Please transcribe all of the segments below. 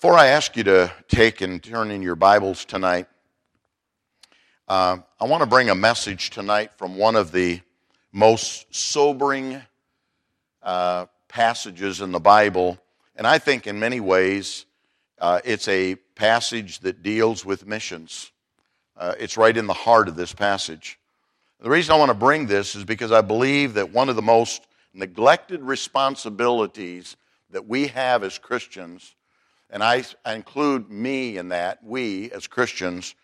Before I ask you to take and turn in your Bibles tonight, uh, I want to bring a message tonight from one of the most sobering uh, passages in the Bible. And I think in many ways uh, it's a passage that deals with missions. Uh, it's right in the heart of this passage. The reason I want to bring this is because I believe that one of the most neglected responsibilities that we have as Christians and I, I include me in that, we as Christians.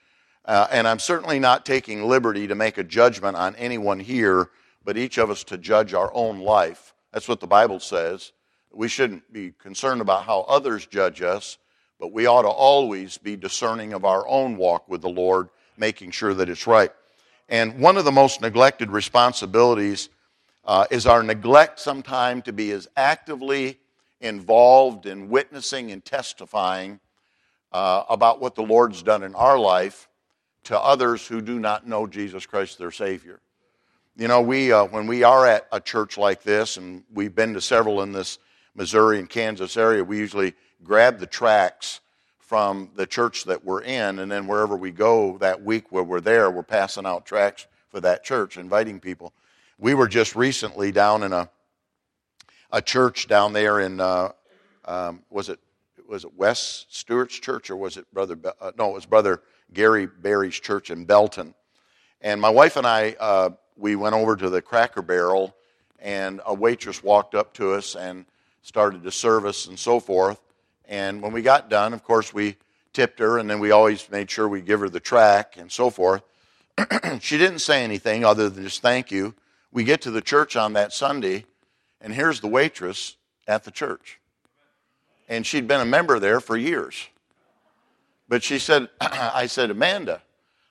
Uh, and I'm certainly not taking liberty to make a judgment on anyone here, but each of us to judge our own life. That's what the Bible says. We shouldn't be concerned about how others judge us, but we ought to always be discerning of our own walk with the Lord, making sure that it's right. And one of the most neglected responsibilities uh, is our neglect sometime to be as actively involved in witnessing and testifying uh, about what the Lord's done in our life to others who do not know Jesus Christ, their Savior. You know, we, uh, when we are at a church like this, and we've been to several in this Missouri and Kansas area, we usually grab the tracks from the church that we're in, and then wherever we go that week where we're there, we're passing out tracts for that church, inviting people. We were just recently down in a a church down there in uh, um, was it was it West Stewart's church or was it brother uh, no it was brother Gary Barry's church in Belton, and my wife and I uh, we went over to the Cracker Barrel, and a waitress walked up to us and started to serve us and so forth. And when we got done, of course, we tipped her, and then we always made sure we give her the track and so forth. she didn't say anything other than just thank you. We get to the church on that Sunday, and here's the waitress at the church. And she'd been a member there for years. But she said, I said, Amanda,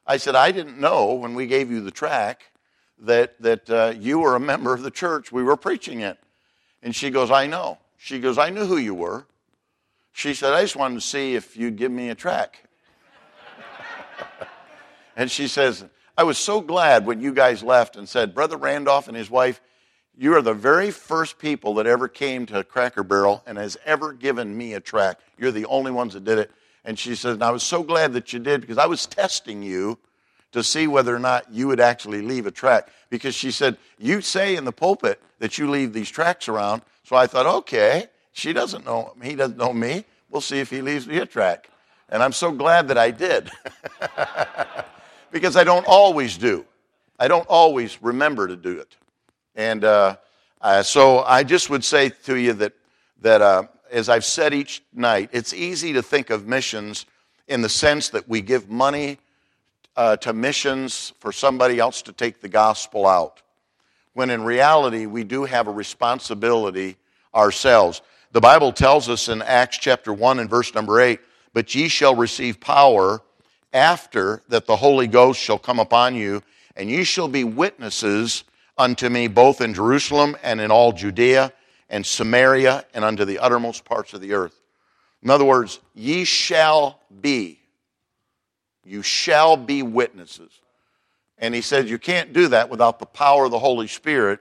I said, I didn't know when we gave you the track that, that uh, you were a member of the church. We were preaching it. And she goes, I know. She goes, I knew who you were. She said, I just wanted to see if you'd give me a track. and she says, I was so glad when you guys left and said, Brother Randolph and his wife, you are the very first people that ever came to Cracker Barrel and has ever given me a track. You're the only ones that did it. And she said, and I was so glad that you did because I was testing you to see whether or not you would actually leave a track. Because she said, You say in the pulpit that you leave these tracks around. So I thought, okay, she doesn't know, he doesn't know me. We'll see if he leaves me a track. And I'm so glad that I did. because I don't always do. I don't always remember to do it. And uh, uh, so I just would say to you that, that uh, as I've said each night, it's easy to think of missions in the sense that we give money uh, to missions for somebody else to take the gospel out. When in reality, we do have a responsibility ourselves. The Bible tells us in Acts chapter 1 and verse number 8, but ye shall receive power after that the Holy Ghost shall come upon you, and ye shall be witnesses unto me both in Jerusalem and in all Judea and Samaria and unto the uttermost parts of the earth. In other words, ye shall be. You shall be witnesses. And he said you can't do that without the power of the Holy Spirit.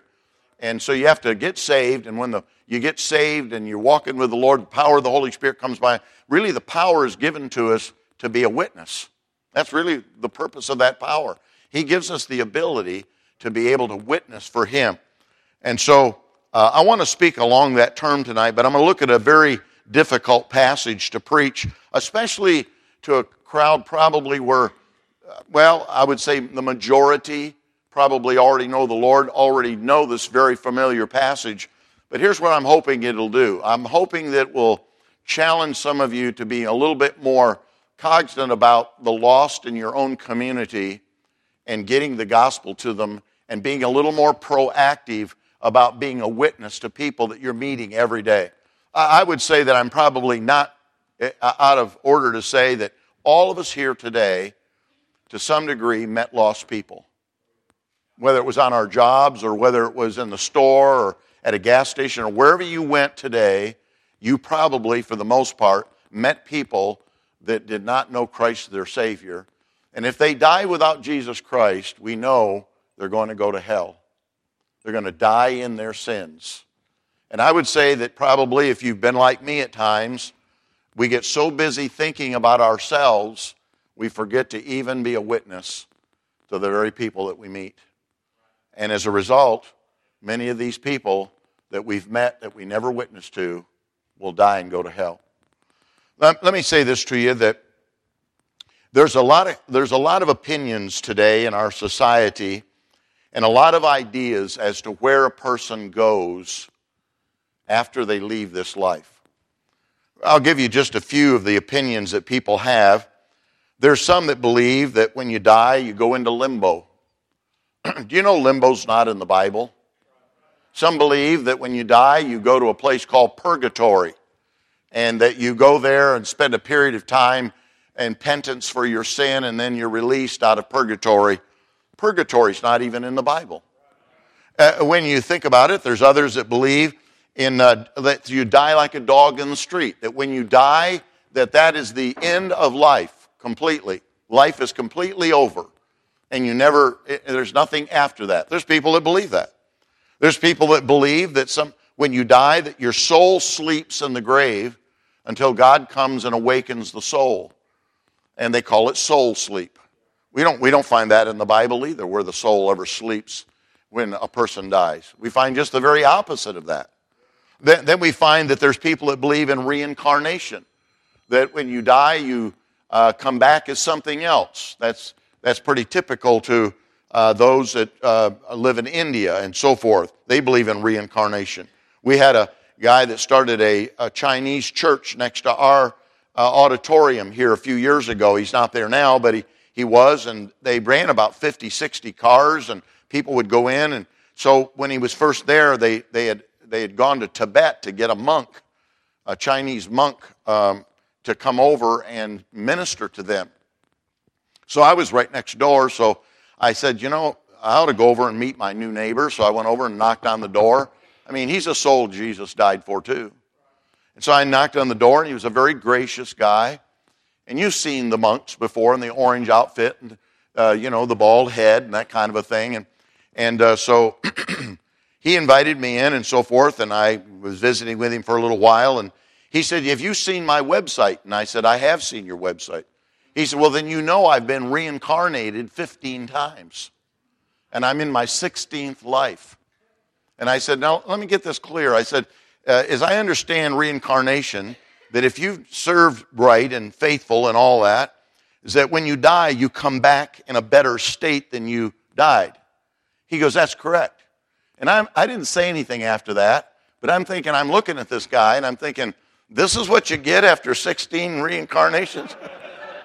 And so you have to get saved. And when the, you get saved and you're walking with the Lord, the power of the Holy Spirit comes by. Really, the power is given to us to be a witness. That's really the purpose of that power. He gives us the ability to be able to witness for Him. And so uh, I want to speak along that term tonight, but I'm going to look at a very difficult passage to preach, especially to a crowd probably where, uh, well, I would say the majority probably already know the Lord, already know this very familiar passage. But here's what I'm hoping it'll do I'm hoping that will challenge some of you to be a little bit more cognizant about the lost in your own community and getting the gospel to them and being a little more proactive about being a witness to people that you're meeting every day. I would say that I'm probably not eh, out of order to say that all of us here today, to some degree, met lost people. Whether it was on our jobs or whether it was in the store or at a gas station or wherever you went today, you probably, for the most part, met people that did not know Christ their Savior. And if they die without Jesus Christ, we know they're going to go to hell. They're going to die in their sins. And I would say that probably if you've been like me at times, we get so busy thinking about ourselves, we forget to even be a witness to the very people that we meet. And as a result, many of these people that we've met that we never witnessed to will die and go to hell. Let, me say this to you that there's a, lot of, there's a lot of opinions today in our society and a lot of ideas as to where a person goes after they leave this life. I'll give you just a few of the opinions that people have. There's some that believe that when you die, you go into limbo. Do you know limbo's not in the Bible? Some believe that when you die, you go to a place called purgatory and that you go there and spend a period of time in penance for your sin and then you're released out of purgatory. Purgatory's not even in the Bible. Uh, when you think about it, there's others that believe in uh, that you die like a dog in the street. That when you die, that that is the end of life completely. Life is completely over, and you never. There's nothing after that. There's people that believe that. There's people that believe that some when you die that your soul sleeps in the grave until God comes and awakens the soul, and they call it soul sleep. We don't we don't find that in the Bible either, where the soul ever sleeps when a person dies. We find just the very opposite of that. Then, then we find that there's people that believe in reincarnation, that when you die, you uh, come back as something else. That's, that's pretty typical to uh, those that uh, live in India and so forth. They believe in reincarnation. We had a guy that started a, a Chinese church next to our uh, auditorium here a few years ago. He's not there now, but he, he was, and they ran about 50, 60 cars, and people would go in. And so when he was first there, they, they had they had gone to Tibet to get a monk, a Chinese monk, um, to come over and minister to them. So I was right next door, so I said, you know, I ought to go over and meet my new neighbor. So I went over and knocked on the door. I mean, he's a soul Jesus died for too. And so I knocked on the door, and he was a very gracious guy. And you've seen the monks before in the orange outfit and, uh, you know, the bald head and that kind of a thing. And, and uh, so he invited me in and so forth, and I was visiting with him for a little while. And he said, Have you seen my website? And I said, I have seen your website. He said, Well, then you know I've been reincarnated 15 times, and I'm in my 16th life. And I said, Now, let me get this clear. I said, uh, As I understand reincarnation, that if you've served right and faithful and all that, is that when you die, you come back in a better state than you died. He goes, That's correct. And I'm, I didn't say anything after that, but I'm thinking, I'm looking at this guy and I'm thinking, this is what you get after 16 reincarnations?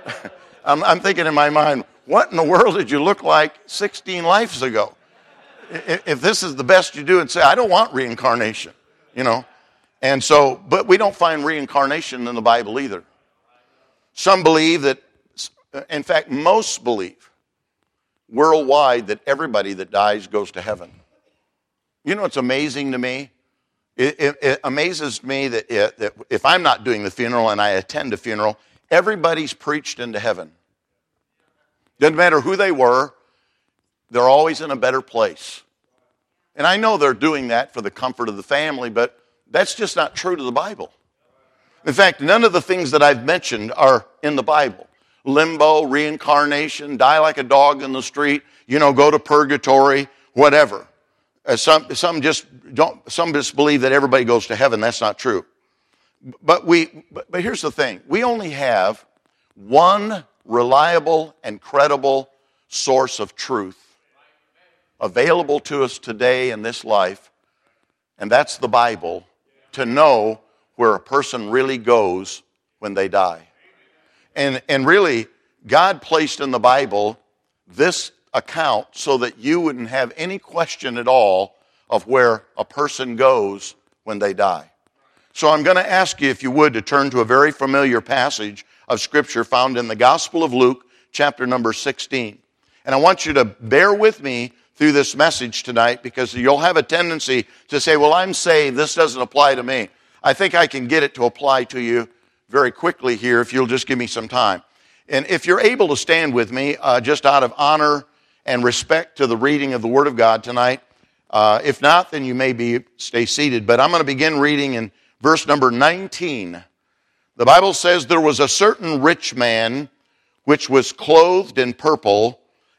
I'm, I'm thinking in my mind, what in the world did you look like 16 lives ago? If this is the best you do and say, I don't want reincarnation, you know. And so, but we don't find reincarnation in the Bible either. Some believe that, in fact, most believe worldwide that everybody that dies goes to heaven. You know it's amazing to me? It, it, it amazes me that, it, that if I'm not doing the funeral and I attend a funeral, everybody's preached into heaven. Doesn't matter who they were, they're always in a better place. And I know they're doing that for the comfort of the family, but that's just not true to the Bible. In fact, none of the things that I've mentioned are in the Bible limbo, reincarnation, die like a dog in the street, you know, go to purgatory, whatever. Uh, some, some just don't, some just believe that everybody goes to heaven. That's not true. But we, but, but here's the thing. We only have one reliable and credible source of truth available to us today in this life, and that's the Bible, to know where a person really goes when they die. And, and really, God placed in the Bible this account so that you wouldn't have any question at all of where a person goes when they die. So I'm going to ask you, if you would, to turn to a very familiar passage of Scripture found in the Gospel of Luke, chapter number 16. And I want you to bear with me through this message tonight because you'll have a tendency to say, Well, I'm saved. This doesn't apply to me. I think I can get it to apply to you very quickly here if you'll just give me some time. And if you're able to stand with me, uh, just out of honor and respect to the reading of the Word of God tonight. Uh, if not, then you may be stay seated. But I'm going to begin reading in verse number 19. The Bible says there was a certain rich man which was clothed in purple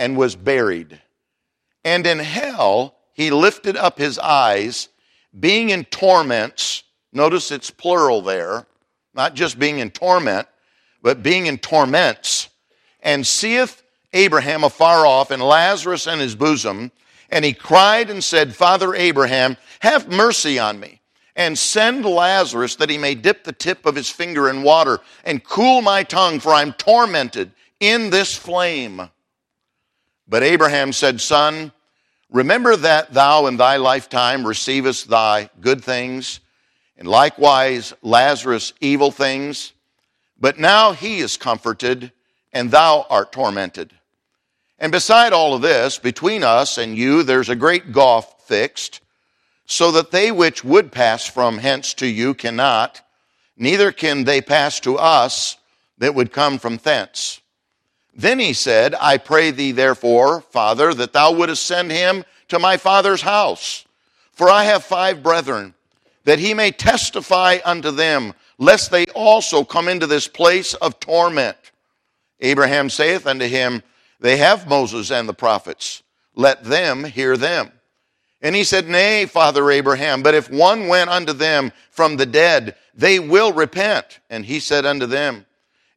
and was buried. And in hell he lifted up his eyes, being in torments. Notice it's plural there, not just being in torment, but being in torments. And seeth Abraham afar off, and Lazarus in his bosom. And he cried and said, Father Abraham, have mercy on me and send Lazarus that he may dip the tip of his finger in water and cool my tongue, for I'm tormented in this flame. But Abraham said, Son, remember that thou in thy lifetime receivest thy good things, and likewise Lazarus evil things. But now he is comforted, and thou art tormented. And beside all of this, between us and you, there's a great gulf fixed so that they which would pass from hence to you cannot, neither can they pass to us that would come from thence. Then he said, I pray thee therefore, Father, that thou wouldest send him to my father's house. For I have five brethren, that he may testify unto them, lest they also come into this place of torment. Abraham saith unto him, They have Moses and the prophets. Let them hear them. And he said, Nay, Father Abraham, but if one went unto them from the dead, they will repent. And he said unto them,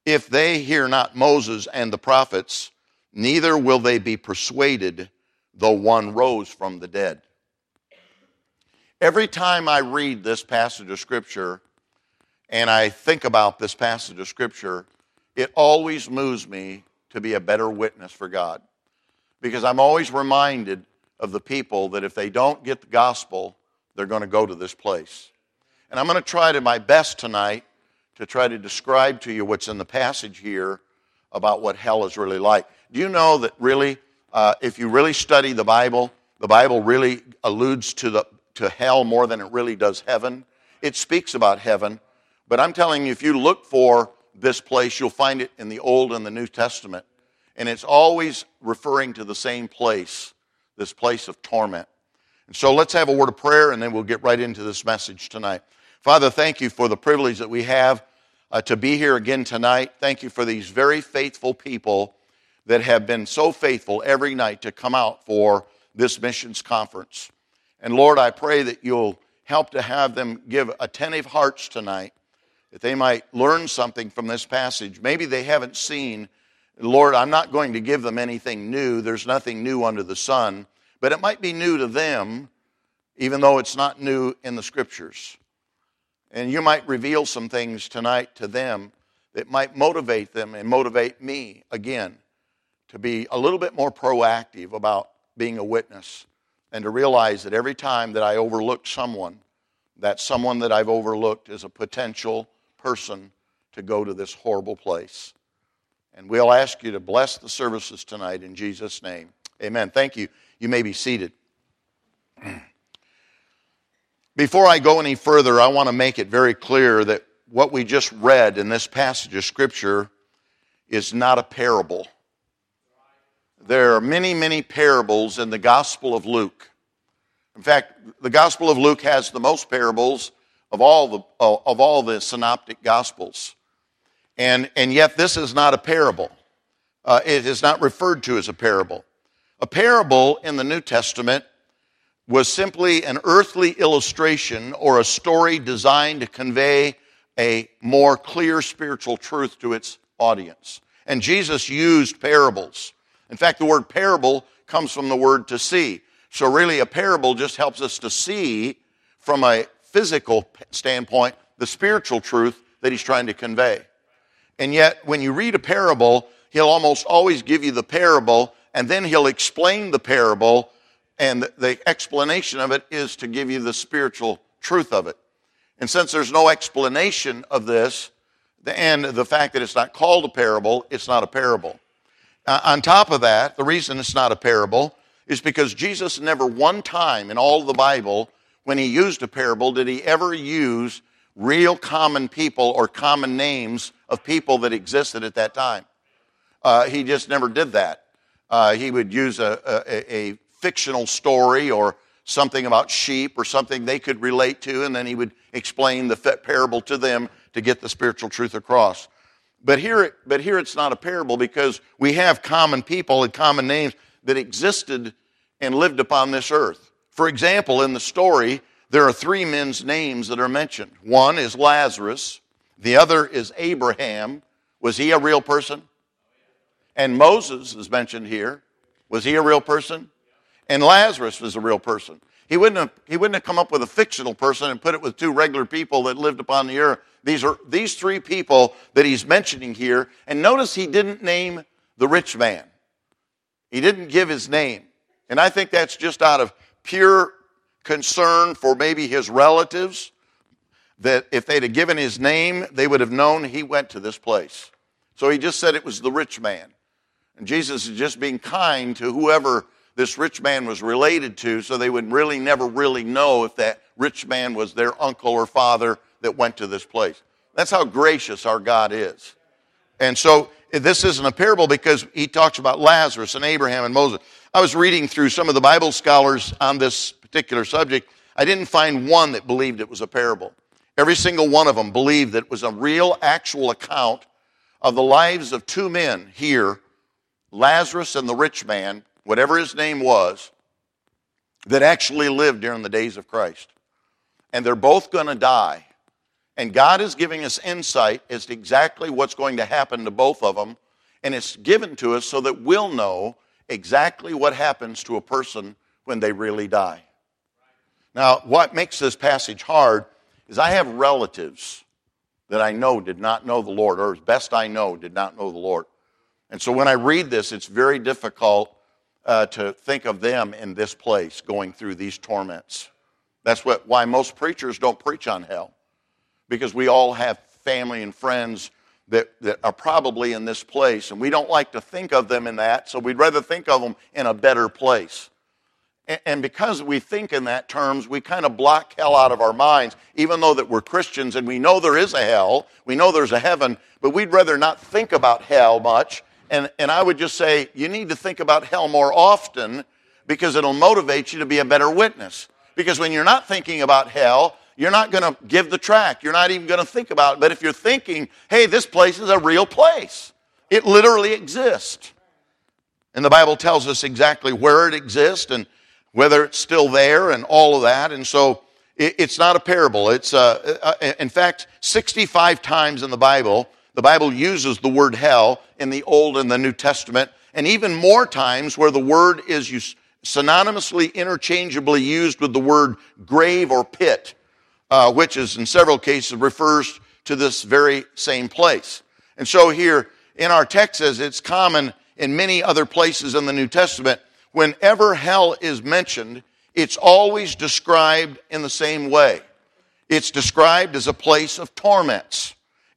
If they hear not Moses and the prophets, neither will they be persuaded, though one rose from the dead. Every time I read this passage of Scripture and I think about this passage of Scripture, it always moves me to be a better witness for God. Because I'm always reminded of the people that if they don't get the gospel, they're going to go to this place. And I'm going to try to my best tonight to try to describe to you what's in the passage here about what hell is really like. Do you know that really, uh, if you really study the Bible, the Bible really alludes to, the, to hell more than it really does heaven? It speaks about heaven, but I'm telling you, if you look for this place, you'll find it in the Old and the New Testament. And it's always referring to the same place this place of torment. And so let's have a word of prayer and then we'll get right into this message tonight. Father, thank you for the privilege that we have uh, to be here again tonight. Thank you for these very faithful people that have been so faithful every night to come out for this missions conference. And Lord, I pray that you'll help to have them give attentive hearts tonight, that they might learn something from this passage. Maybe they haven't seen Lord, I'm not going to give them anything new. There's nothing new under the sun. But it might be new to them, even though it's not new in the scriptures. And you might reveal some things tonight to them that might motivate them and motivate me again to be a little bit more proactive about being a witness and to realize that every time that I overlook someone, that someone that I've overlooked is a potential person to go to this horrible place. And we'll ask you to bless the services tonight in Jesus' name. Amen. Thank you. You may be seated. Before I go any further, I want to make it very clear that what we just read in this passage of Scripture is not a parable. There are many, many parables in the Gospel of Luke. In fact, the Gospel of Luke has the most parables of all the, of all the synoptic Gospels. And, and yet, this is not a parable. Uh, it is not referred to as a parable. A parable in the New Testament was simply an earthly illustration or a story designed to convey a more clear spiritual truth to its audience. And Jesus used parables. In fact, the word parable comes from the word to see. So, really, a parable just helps us to see from a physical standpoint the spiritual truth that he's trying to convey. And yet, when you read a parable, he'll almost always give you the parable, and then he'll explain the parable, and the explanation of it is to give you the spiritual truth of it. And since there's no explanation of this, and the fact that it's not called a parable, it's not a parable. Uh, on top of that, the reason it's not a parable is because Jesus never one time in all the Bible, when he used a parable, did he ever use real common people or common names of people that existed at that time. Uh, he just never did that. Uh, he would use a, a, a fictional story or something about sheep or something they could relate to, and then he would explain the parable to them to get the spiritual truth across. But here, but here it's not a parable because we have common people and common names that existed and lived upon this earth. For example, in the story, there are three men's names that are mentioned. One is Lazarus, the other is Abraham. Was he a real person? And Moses is mentioned here. Was he a real person? And Lazarus was a real person. He wouldn't have, he wouldn't have come up with a fictional person and put it with two regular people that lived upon the earth. These are these three people that he's mentioning here. And notice he didn't name the rich man. He didn't give his name. And I think that's just out of pure concern for maybe his relatives, that if they'd have given his name, they would have known he went to this place. So he just said it was the rich man. And Jesus is just being kind to whoever this rich man was related to, so they would really never really know if that rich man was their uncle or father that went to this place. That's how gracious our God is. And so this isn't a parable because he talks about Lazarus and Abraham and Moses. I was reading through some of the Bible scholars on this particular subject. I didn't find one that believed it was a parable. Every single one of them believed that it was a real, actual account of the lives of two men here, Lazarus and the rich man, whatever his name was, that actually lived during the days of Christ. And they're both going to die. And God is giving us insight as to exactly what's going to happen to both of them. And it's given to us so that we'll know exactly what happens to a person when they really die. Now, what makes this passage hard is I have relatives that I know did not know the Lord, or as best I know, did not know the Lord. And so when I read this, it's very difficult uh, to think of them in this place going through these torments. That's what, why most preachers don't preach on hell because we all have family and friends that, that are probably in this place, and we don't like to think of them in that, so we'd rather think of them in a better place. And, and because we think in that terms, we kind of block hell out of our minds, even though that we're Christians and we know there is a hell, we know there's a heaven, but we'd rather not think about hell much. And, and I would just say, you need to think about hell more often because it'll motivate you to be a better witness. Because when you're not thinking about hell, you're not going to give the track. You're not even going to think about it. But if you're thinking, hey, this place is a real place, it literally exists. And the Bible tells us exactly where it exists and whether it's still there and all of that. And so it's not a parable. It's, uh, uh, in fact, 65 times in the Bible, the Bible uses the word hell in the Old and the New Testament, and even more times where the word is synonymously, interchangeably used with the word grave or pit uh, which is in several cases refers to this very same place. And so here in our text as it's common in many other places in the New Testament. Whenever hell is mentioned, it's always described in the same way. It's described as a place of torments.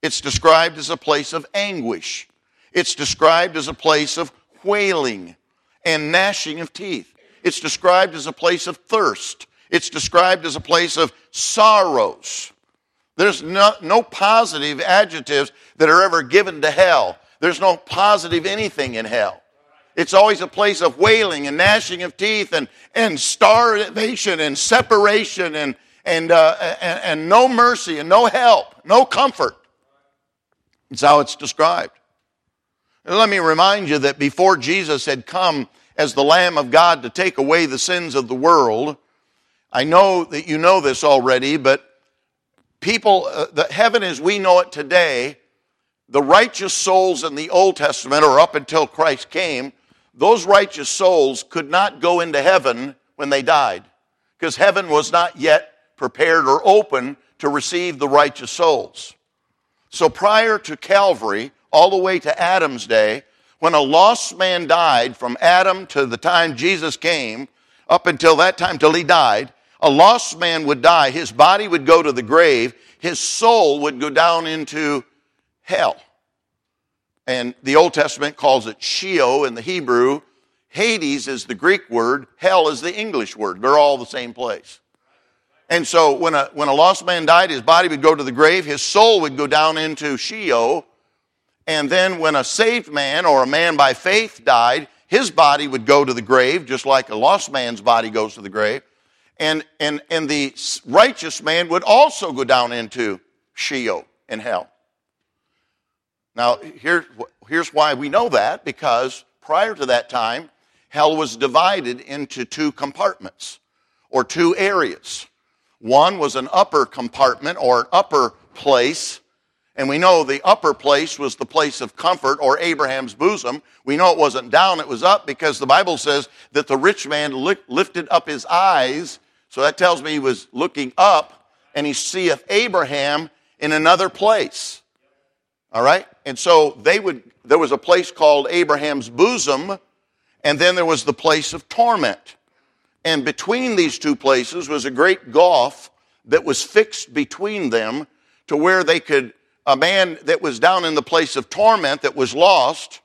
It's described as a place of anguish. It's described as a place of wailing and gnashing of teeth. It's described as a place of thirst. It's described as a place of sorrows. There's no, no positive adjectives that are ever given to hell. There's no positive anything in hell. It's always a place of wailing and gnashing of teeth and, and starvation and separation and, and, uh, and, and no mercy and no help, no comfort. It's how it's described. And let me remind you that before Jesus had come as the Lamb of God to take away the sins of the world, I know that you know this already, but people, uh, the heaven as we know it today, the righteous souls in the Old Testament, or up until Christ came, those righteous souls could not go into heaven when they died because heaven was not yet prepared or open to receive the righteous souls. So prior to Calvary, all the way to Adam's day, when a lost man died from Adam to the time Jesus came, up until that time till he died, a lost man would die, his body would go to the grave, his soul would go down into hell. And the Old Testament calls it Sheol in the Hebrew. Hades is the Greek word, hell is the English word. They're all the same place. And so when a, when a lost man died, his body would go to the grave, his soul would go down into Sheol. And then when a saved man or a man by faith died, his body would go to the grave, just like a lost man's body goes to the grave. And, and, and the righteous man would also go down into Sheol in hell. Now, here, here's why we know that because prior to that time, hell was divided into two compartments or two areas. One was an upper compartment or an upper place. And we know the upper place was the place of comfort or Abraham's bosom. We know it wasn't down, it was up because the Bible says that the rich man li- lifted up his eyes. So that tells me he was looking up and he seeth Abraham in another place. All right? And so they would, there was a place called Abraham's bosom, and then there was the place of torment. And between these two places was a great gulf that was fixed between them to where they could, a man that was down in the place of torment that was lost,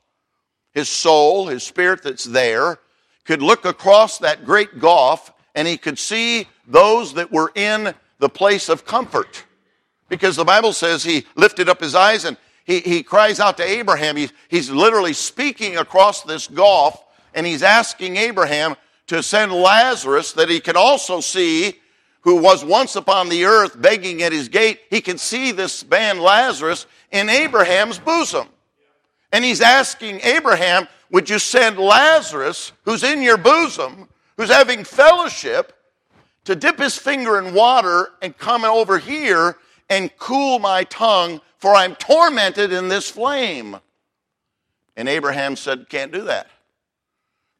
his soul, his spirit that's there, could look across that great gulf and he could see those that were in the place of comfort. Because the Bible says he lifted up his eyes and he, he cries out to Abraham. He's, he's literally speaking across this gulf and he's asking Abraham, to send Lazarus that he can also see who was once upon the earth begging at his gate. He can see this man Lazarus in Abraham's bosom. And he's asking Abraham, would you send Lazarus, who's in your bosom, who's having fellowship, to dip his finger in water and come over here and cool my tongue, for I'm tormented in this flame? And Abraham said, Can't do that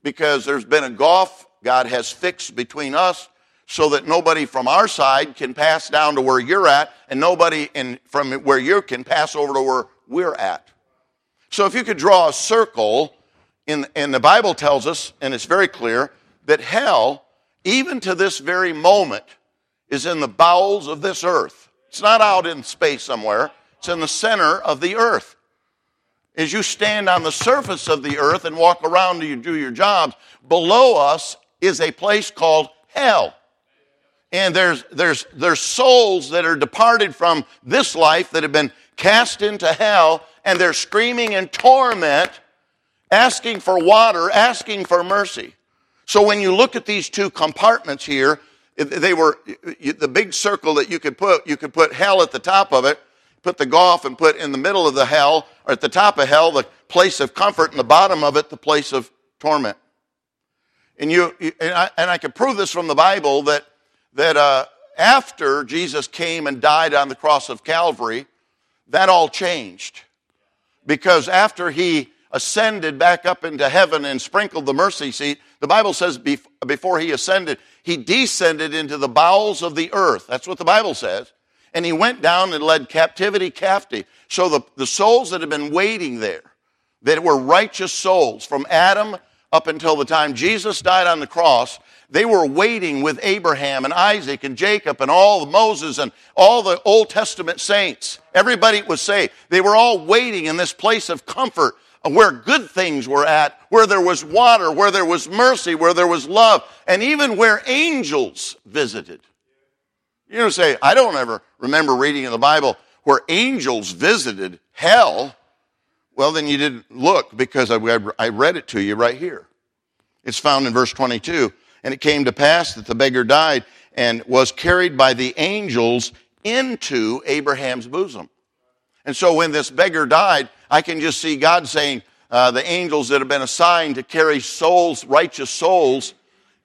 because there's been a gulf God has fixed between us so that nobody from our side can pass down to where you're at, and nobody in, from where you can pass over to where we're at. So if you could draw a circle, in, and the Bible tells us, and it's very clear, that hell, even to this very moment, is in the bowels of this earth. It's not out in space somewhere, it's in the center of the earth as you stand on the surface of the earth and walk around you do your jobs, below us is a place called hell. And there's, there's, there's souls that are departed from this life that have been cast into hell, and they're screaming in torment, asking for water, asking for mercy. So when you look at these two compartments here, they were the big circle that you could put, you could put hell at the top of it, put the gulf and put in the middle of the hell, or at the top of hell, the place of comfort, and the bottom of it, the place of torment. And you, and I, and I can prove this from the Bible that, that uh, after Jesus came and died on the cross of Calvary, that all changed. Because after he ascended back up into heaven and sprinkled the mercy seat, the Bible says before he ascended, he descended into the bowels of the earth. That's what the Bible says and he went down and led captivity captive. So the, the souls that had been waiting there, that were righteous souls from Adam up until the time Jesus died on the cross, they were waiting with Abraham and Isaac and Jacob and all the Moses and all the Old Testament saints. Everybody was saved. They were all waiting in this place of comfort where good things were at, where there was water, where there was mercy, where there was love, and even where angels visited. You know, say, I don't ever remember reading in the Bible where angels visited hell. Well, then you didn't look because I, I read it to you right here. It's found in verse 22. And it came to pass that the beggar died and was carried by the angels into Abraham's bosom. And so when this beggar died, I can just see God saying, uh, the angels that have been assigned to carry souls, righteous souls,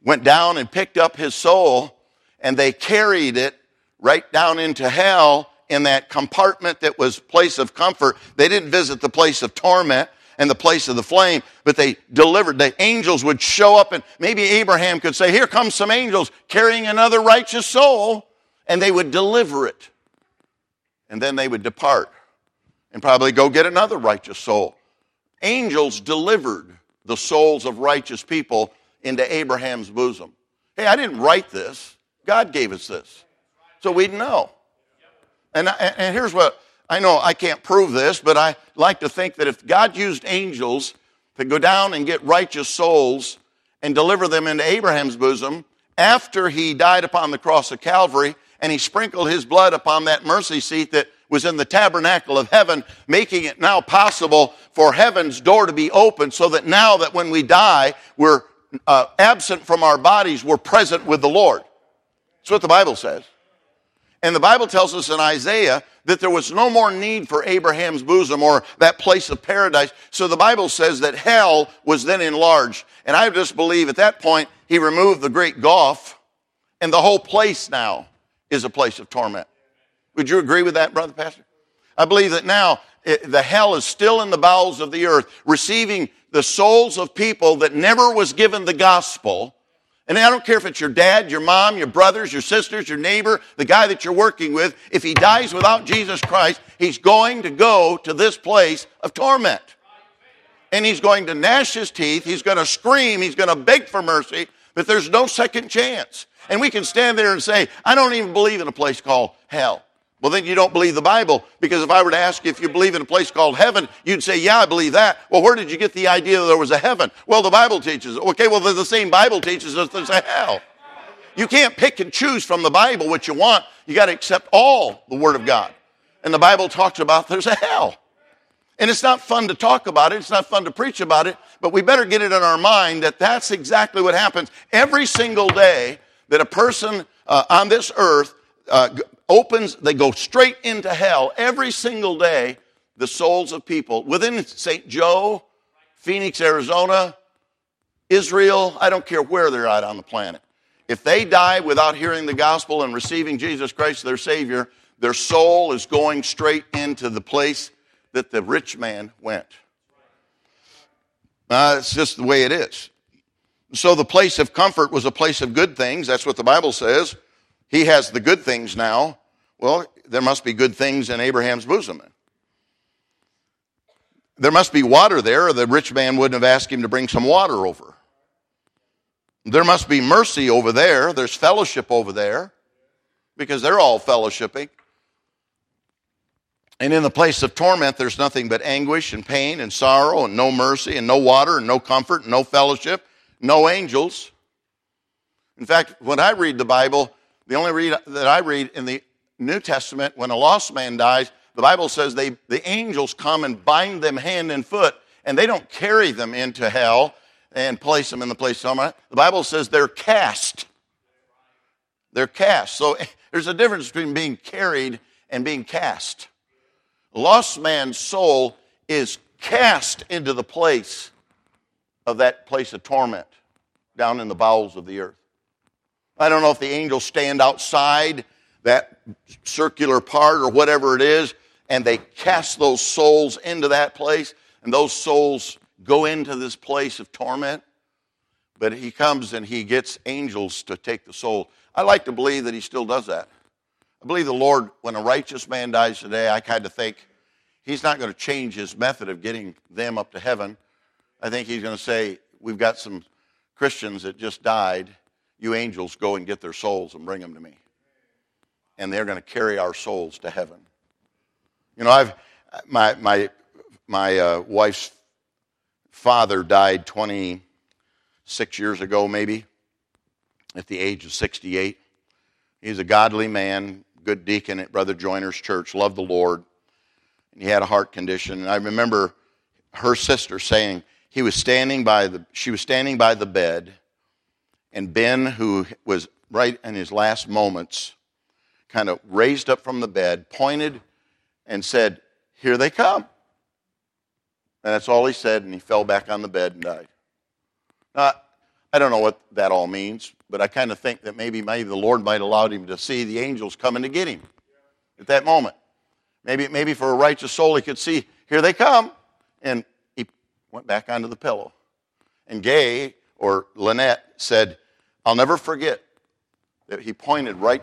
went down and picked up his soul and they carried it right down into hell in that compartment that was place of comfort. They didn't visit the place of torment and the place of the flame, but they delivered. The angels would show up and maybe Abraham could say, here comes some angels carrying another righteous soul and they would deliver it. And then they would depart and probably go get another righteous soul. Angels delivered the souls of righteous people into Abraham's bosom. Hey, I didn't write this. God gave us this. So we'd know. And, and here's what I know I can't prove this, but I like to think that if God used angels to go down and get righteous souls and deliver them into Abraham's bosom after he died upon the cross of Calvary and he sprinkled his blood upon that mercy seat that was in the tabernacle of heaven, making it now possible for heaven's door to be open so that now that when we die, we're uh, absent from our bodies, we're present with the Lord. That's what the Bible says. And the Bible tells us in Isaiah that there was no more need for Abraham's bosom or that place of paradise. So the Bible says that hell was then enlarged. And I just believe at that point, he removed the great gulf, and the whole place now is a place of torment. Would you agree with that, Brother Pastor? I believe that now it, the hell is still in the bowels of the earth, receiving the souls of people that never was given the gospel and I don't care if it's your dad, your mom, your brothers, your sisters, your neighbor, the guy that you're working with. If he dies without Jesus Christ, he's going to go to this place of torment. And he's going to gnash his teeth. He's going to scream. He's going to beg for mercy, but there's no second chance. And we can stand there and say, I don't even believe in a place called hell. Well, then you don't believe the Bible because if I were to ask you if you believe in a place called heaven, you'd say, Yeah, I believe that. Well, where did you get the idea that there was a heaven? Well, the Bible teaches. Okay, well, the same Bible teaches us there's a hell. You can't pick and choose from the Bible what you want. You got to accept all the Word of God. And the Bible talks about there's a hell. And it's not fun to talk about it, it's not fun to preach about it, but we better get it in our mind that that's exactly what happens every single day that a person uh, on this earth uh, opens, they go straight into hell every single day. The souls of people within St. Joe, Phoenix, Arizona, Israel, I don't care where they're at on the planet. If they die without hearing the gospel and receiving Jesus Christ, their Savior, their soul is going straight into the place that the rich man went. Uh, it's just the way it is. So the place of comfort was a place of good things. That's what the Bible says. He has the good things now. Well, there must be good things in Abraham's bosom. There must be water there, or the rich man wouldn't have asked him to bring some water over. There must be mercy over there. There's fellowship over there because they're all fellowshipping. And in the place of torment, there's nothing but anguish and pain and sorrow and no mercy and no water and no comfort and no fellowship, no angels. In fact, when I read the Bible, the only read that I read in the New Testament, when a lost man dies, the Bible says they, the angels come and bind them hand and foot, and they don't carry them into hell and place them in the place of torment. The Bible says they're cast. They're cast. So there's a difference between being carried and being cast. Lost man's soul is cast into the place of that place of torment down in the bowels of the earth. I don't know if the angels stand outside that circular part or whatever it is, and they cast those souls into that place, and those souls go into this place of torment. But he comes and he gets angels to take the soul. I like to believe that he still does that. I believe the Lord, when a righteous man dies today, I kind of think he's not going to change his method of getting them up to heaven. I think he's going to say, We've got some Christians that just died. You angels go and get their souls and bring them to me and they're going to carry our souls to heaven. You know, I've my my my uh, wife's father died 26 years ago, maybe at the age of 68. He's a godly man, good deacon at Brother Joiner's church, loved the Lord. And he had a heart condition. And I remember her sister saying he was standing by the she was standing by the bed, and Ben, who was right in his last moments, kind of raised up from the bed, pointed, and said, Here they come. And that's all he said, and he fell back on the bed and died. Now, I don't know what that all means, but I kind of think that maybe, maybe the Lord might have allowed him to see the angels coming to get him at that moment. Maybe, maybe for a righteous soul, he could see, here they come. And he went back onto the pillow. And Gay, or Lynette, said, I'll never forget that he pointed right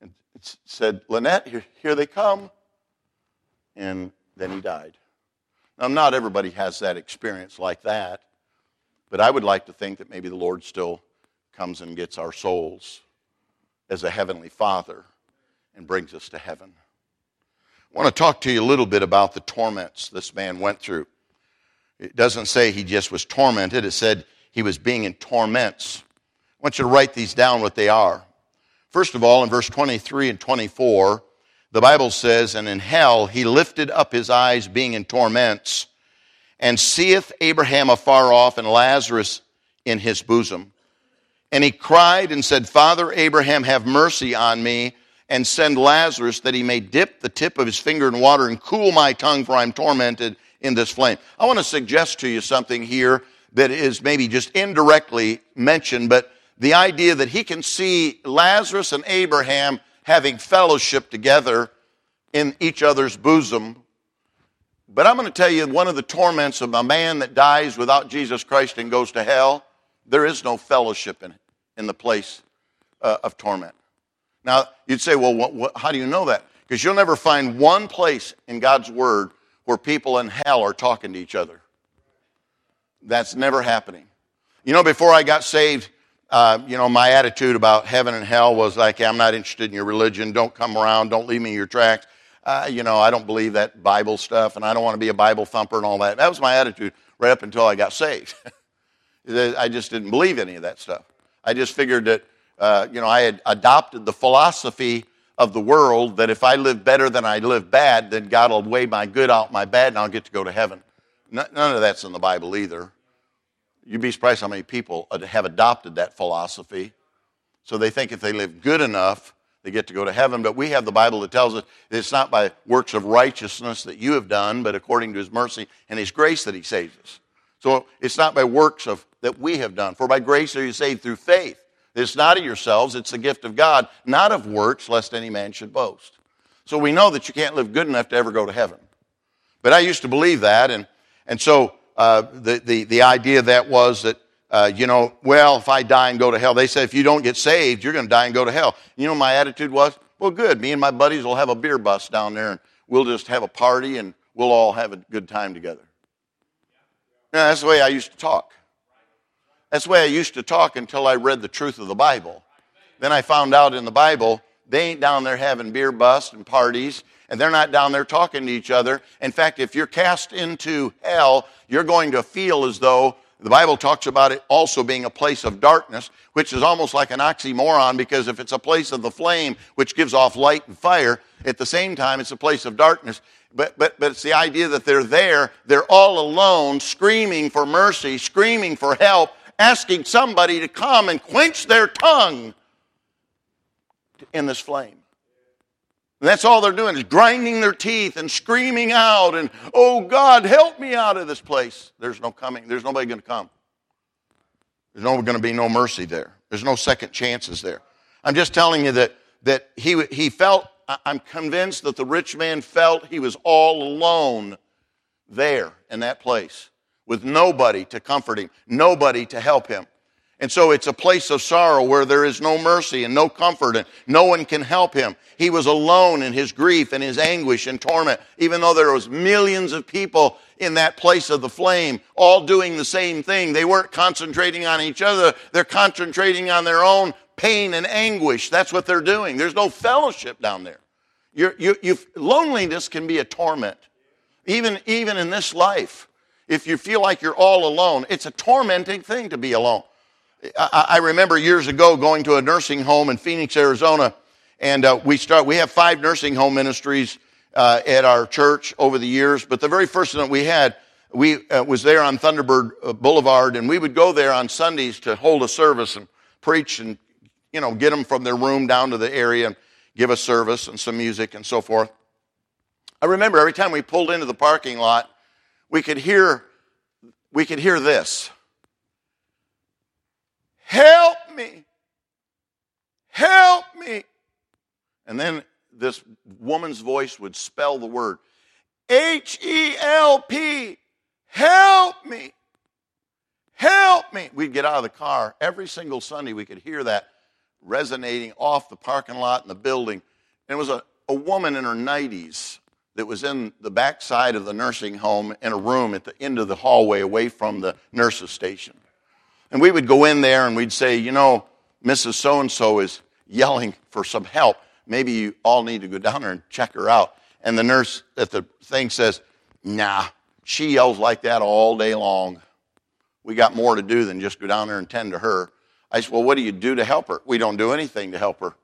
and said, Lynette, here, here they come. And then he died. Now, not everybody has that experience like that, but I would like to think that maybe the Lord still comes and gets our souls as a heavenly Father and brings us to heaven. I want to talk to you a little bit about the torments this man went through. It doesn't say he just was tormented, it said he was being in torments. I want you to write these down what they are. First of all, in verse 23 and 24, the Bible says, And in hell he lifted up his eyes, being in torments, and seeth Abraham afar off and Lazarus in his bosom. And he cried and said, Father Abraham, have mercy on me and send Lazarus that he may dip the tip of his finger in water and cool my tongue, for I'm tormented in this flame. I want to suggest to you something here that is maybe just indirectly mentioned, but the idea that he can see Lazarus and Abraham having fellowship together in each other's bosom. But I'm going to tell you one of the torments of a man that dies without Jesus Christ and goes to hell, there is no fellowship in, in the place uh, of torment. Now, you'd say, well, what, what, how do you know that? Because you'll never find one place in God's Word where people in hell are talking to each other. That's never happening. You know, before I got saved, uh, you know, my attitude about heaven and hell was like, I'm not interested in your religion. Don't come around. Don't leave me in your tracks. Uh, you know, I don't believe that Bible stuff, and I don't want to be a Bible thumper and all that. That was my attitude right up until I got saved. I just didn't believe any of that stuff. I just figured that uh, you know, I had adopted the philosophy of the world that if I live better than I live bad, then God will weigh my good out my bad and I'll get to go to heaven. None of that's in the Bible either. You'd be surprised how many people have adopted that philosophy. So they think if they live good enough, they get to go to heaven. But we have the Bible that tells us that it's not by works of righteousness that you have done, but according to his mercy and his grace that he saves us. So it's not by works of that we have done. For by grace are you saved through faith. It's not of yourselves, it's the gift of God, not of works, lest any man should boast. So we know that you can't live good enough to ever go to heaven. But I used to believe that, and, and so uh, the, the, the idea that was that, uh, you know, well, if I die and go to hell, they say if you don't get saved, you're going to die and go to hell. You know, my attitude was, well, good. Me and my buddies will have a beer bus down there, and we'll just have a party, and we'll all have a good time together. Yeah, that's the way I used to talk. That's the way I used to talk until I read the truth of the Bible. Then I found out in the Bible, they ain't down there having beer busts and parties, and they're not down there talking to each other. In fact, if you're cast into hell, you're going to feel as though the Bible talks about it also being a place of darkness, which is almost like an oxymoron because if it's a place of the flame, which gives off light and fire, at the same time it's a place of darkness. But, but, but it's the idea that they're there, they're all alone, screaming for mercy, screaming for help, asking somebody to come and quench their tongue in this flame. And that's all they're doing is grinding their teeth and screaming out and, oh God, help me out of this place. There's no coming. There's nobody going to come. There's no going to be no mercy there. There's no second chances there. I'm just telling you that, that he, he felt, I'm convinced that the rich man felt he was all alone there in that place with nobody to comfort him, nobody to help him. And so it's a place of sorrow where there is no mercy and no comfort and no one can help him. He was alone in his grief and his anguish and torment, even though there was millions of people in that place of the flame, all doing the same thing. They weren't concentrating on each other. They're concentrating on their own pain and anguish. That's what they're doing. There's no fellowship down there. You, loneliness can be a torment, even, even in this life if you feel like you're all alone, it's a tormenting thing to be alone. I, remember years ago going to a nursing home in Phoenix, Arizona, and uh, we start. We have five nursing home ministries uh, at our church over the years, but the very first one that we had, we uh, was there on Thunderbird uh, Boulevard, and we would go there on Sundays to hold a service and preach, and you know, get them from their room down to the area and give a service and some music and so forth. I remember every time we pulled into the parking lot we could hear, we could hear this. Help me. Help me. And then this woman's voice would spell the word H E L P. Help me. Help me. We'd get out of the car. Every single Sunday, we could hear that resonating off the parking lot and the building. And it was a, a woman in her 90s that was in the back side of the nursing home in a room at the end of the hallway away from the nurse's station. And we would go in there and we'd say, you know, Mrs. So and so is yelling for some help. Maybe you all need to go down there and check her out. and the nurse at the thing says, Nah, she yells like that all day long. We got more to do than just go down there and tend to her. I said, Well, what do you do to help her? We don't do anything to help her.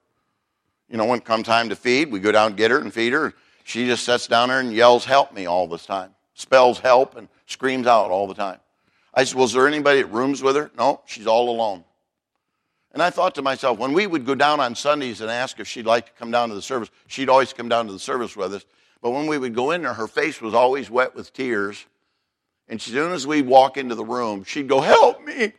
You know, when it comes time to feed, we go down and get her and feed her. She just sits down there and yells, Help me all this time. Spells help and screams out all the time. I said, is there anybody that rooms with her? No, she's all alone. And I thought to myself, when we would go down on Sundays and ask if she'd like to come down to the service, she'd always come down to the service with us. But when we would go in there, her face was always wet with tears. And as soon as we'd walk into the room, she'd go, Help me.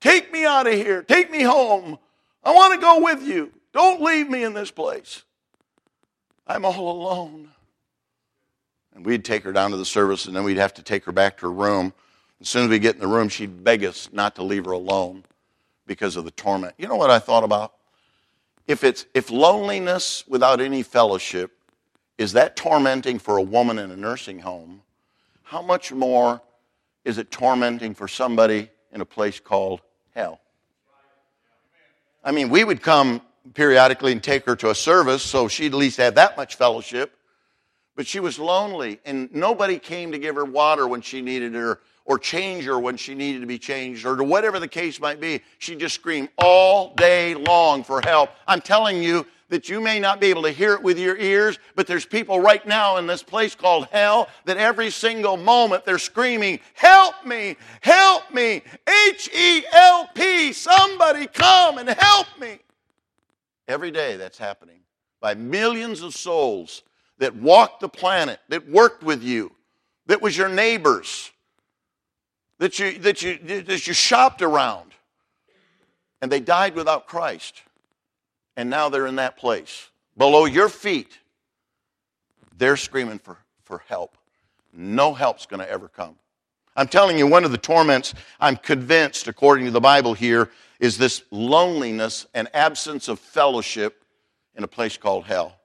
Take me out of here. Take me home. I want to go with you. Don't leave me in this place. I'm all alone. And we'd take her down to the service, and then we'd have to take her back to her room. As soon as we get in the room, she'd beg us not to leave her alone because of the torment. You know what I thought about? If it's if loneliness without any fellowship is that tormenting for a woman in a nursing home, how much more is it tormenting for somebody in a place called hell? I mean, we would come periodically and take her to a service so she'd at least have that much fellowship. But she was lonely, and nobody came to give her water when she needed her or change her when she needed to be changed or to whatever the case might be. She just screamed all day long for help. I'm telling you that you may not be able to hear it with your ears, but there's people right now in this place called hell that every single moment they're screaming, Help me! Help me! H E L P! Somebody come and help me! Every day that's happening by millions of souls that walked the planet, that worked with you, that was your neighbors, that you, that you, that you shopped around, and they died without Christ. And now they're in that place. Below your feet, they're screaming for, for help. No help's going to ever come. I'm telling you, one of the torments, I'm convinced, according to the Bible here, is this loneliness and absence of fellowship in a place called hell.